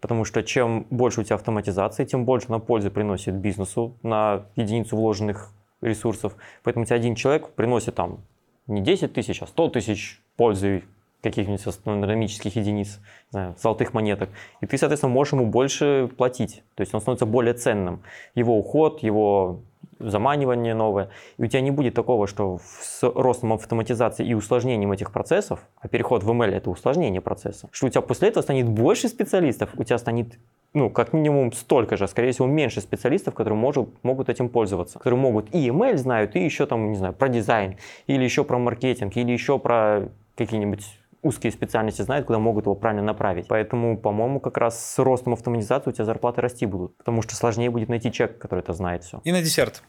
Потому что чем больше у тебя автоматизации, тем больше она пользы приносит бизнесу на единицу вложенных ресурсов. Поэтому у тебя один человек приносит там не 10 тысяч, а 100 тысяч пользы каких-нибудь астрономических единиц, не знаю, золотых монеток. И ты, соответственно, можешь ему больше платить. То есть он становится более ценным. Его уход, его заманивание новое. И у тебя не будет такого, что с ростом автоматизации и усложнением этих процессов, а переход в ML это усложнение процесса, что у тебя после этого станет больше специалистов, у тебя станет ну, как минимум столько же, а скорее всего, меньше специалистов, которые может, могут этим пользоваться. Которые могут и email знают, и еще там, не знаю, про дизайн, или еще про маркетинг, или еще про какие-нибудь узкие специальности знают, куда могут его правильно направить. Поэтому, по-моему, как раз с ростом автоматизации у тебя зарплаты расти будут, потому что сложнее будет найти человека, который это знает все. И на десерт.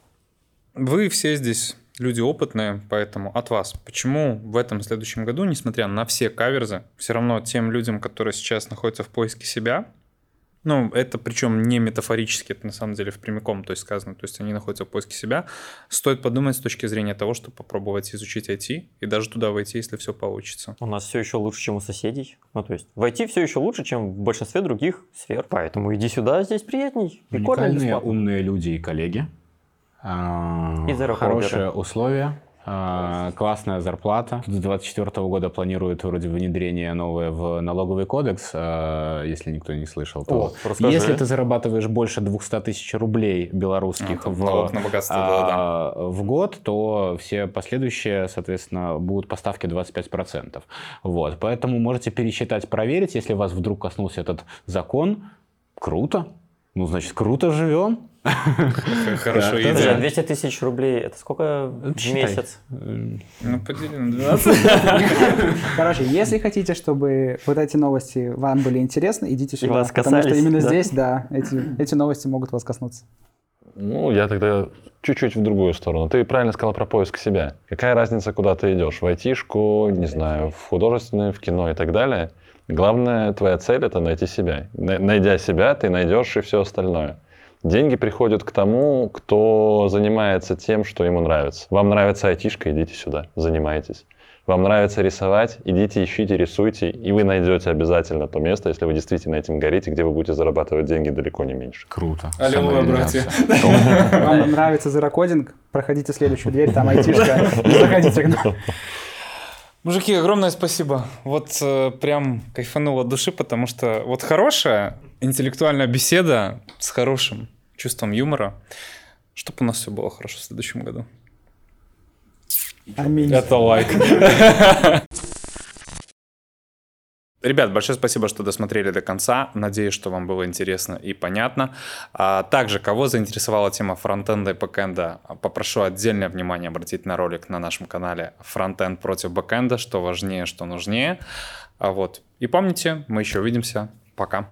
Вы все здесь люди опытные, поэтому от вас. Почему в этом следующем году, несмотря на все каверзы, все равно тем людям, которые сейчас находятся в поиске себя, ну, это причем не метафорически, это на самом деле в прямиком, то есть сказано, то есть они находятся в поиске себя. Стоит подумать с точки зрения того, чтобы попробовать изучить IT и даже туда войти, если все получится. У нас все еще лучше, чем у соседей. Ну, то есть войти все еще лучше, чем в большинстве других сфер. Поэтому иди сюда, здесь приятней. Уникальные, умные люди и коллеги. А, и хорошие условия а, классная зарплата. С 2024 года планируют вроде внедрение новое в налоговый кодекс, а, если никто не слышал. То О, если ты зарабатываешь больше 200 тысяч рублей белорусских а, в, на богатство, а, да, да. в год, то все последующие, соответственно, будут поставки 25%. Вот. Поэтому можете пересчитать, проверить, если вас вдруг коснулся этот закон. Круто. Ну, значит, круто живем. Хорошо, идея. 200 тысяч рублей, это сколько в месяц? Ну, подели на 12. Короче, если хотите, чтобы вот эти новости вам были интересны, идите сюда. Потому что именно здесь, да, эти новости могут вас коснуться. Ну, я тогда чуть-чуть в другую сторону. Ты правильно сказал про поиск себя. Какая разница, куда ты идешь? В айтишку, не знаю, в художественное, в кино и так далее. Главная твоя цель — это найти себя. Найдя себя, ты найдешь и все остальное. Деньги приходят к тому, кто занимается тем, что ему нравится. Вам нравится айтишка, идите сюда, занимайтесь. Вам нравится рисовать, идите, ищите, рисуйте, и вы найдете обязательно то место, если вы действительно этим горите, где вы будете зарабатывать деньги далеко не меньше. Круто. Аллилуйя, братья. Вам нравится зерокодинг? Проходите следующую дверь, там айтишка, заходите к нам. Мужики, огромное спасибо. Вот э, прям кайфануло от души, потому что вот хорошая интеллектуальная беседа с хорошим чувством юмора, чтобы у нас все было хорошо в следующем году. Аминь. Это лайк. Ребят, большое спасибо, что досмотрели до конца. Надеюсь, что вам было интересно и понятно. А также, кого заинтересовала тема фронтенда и бэкенда, попрошу отдельное внимание обратить на ролик на нашем канале «Фронтенд против бэкенда», что важнее, что нужнее. А вот. И помните, мы еще увидимся. Пока.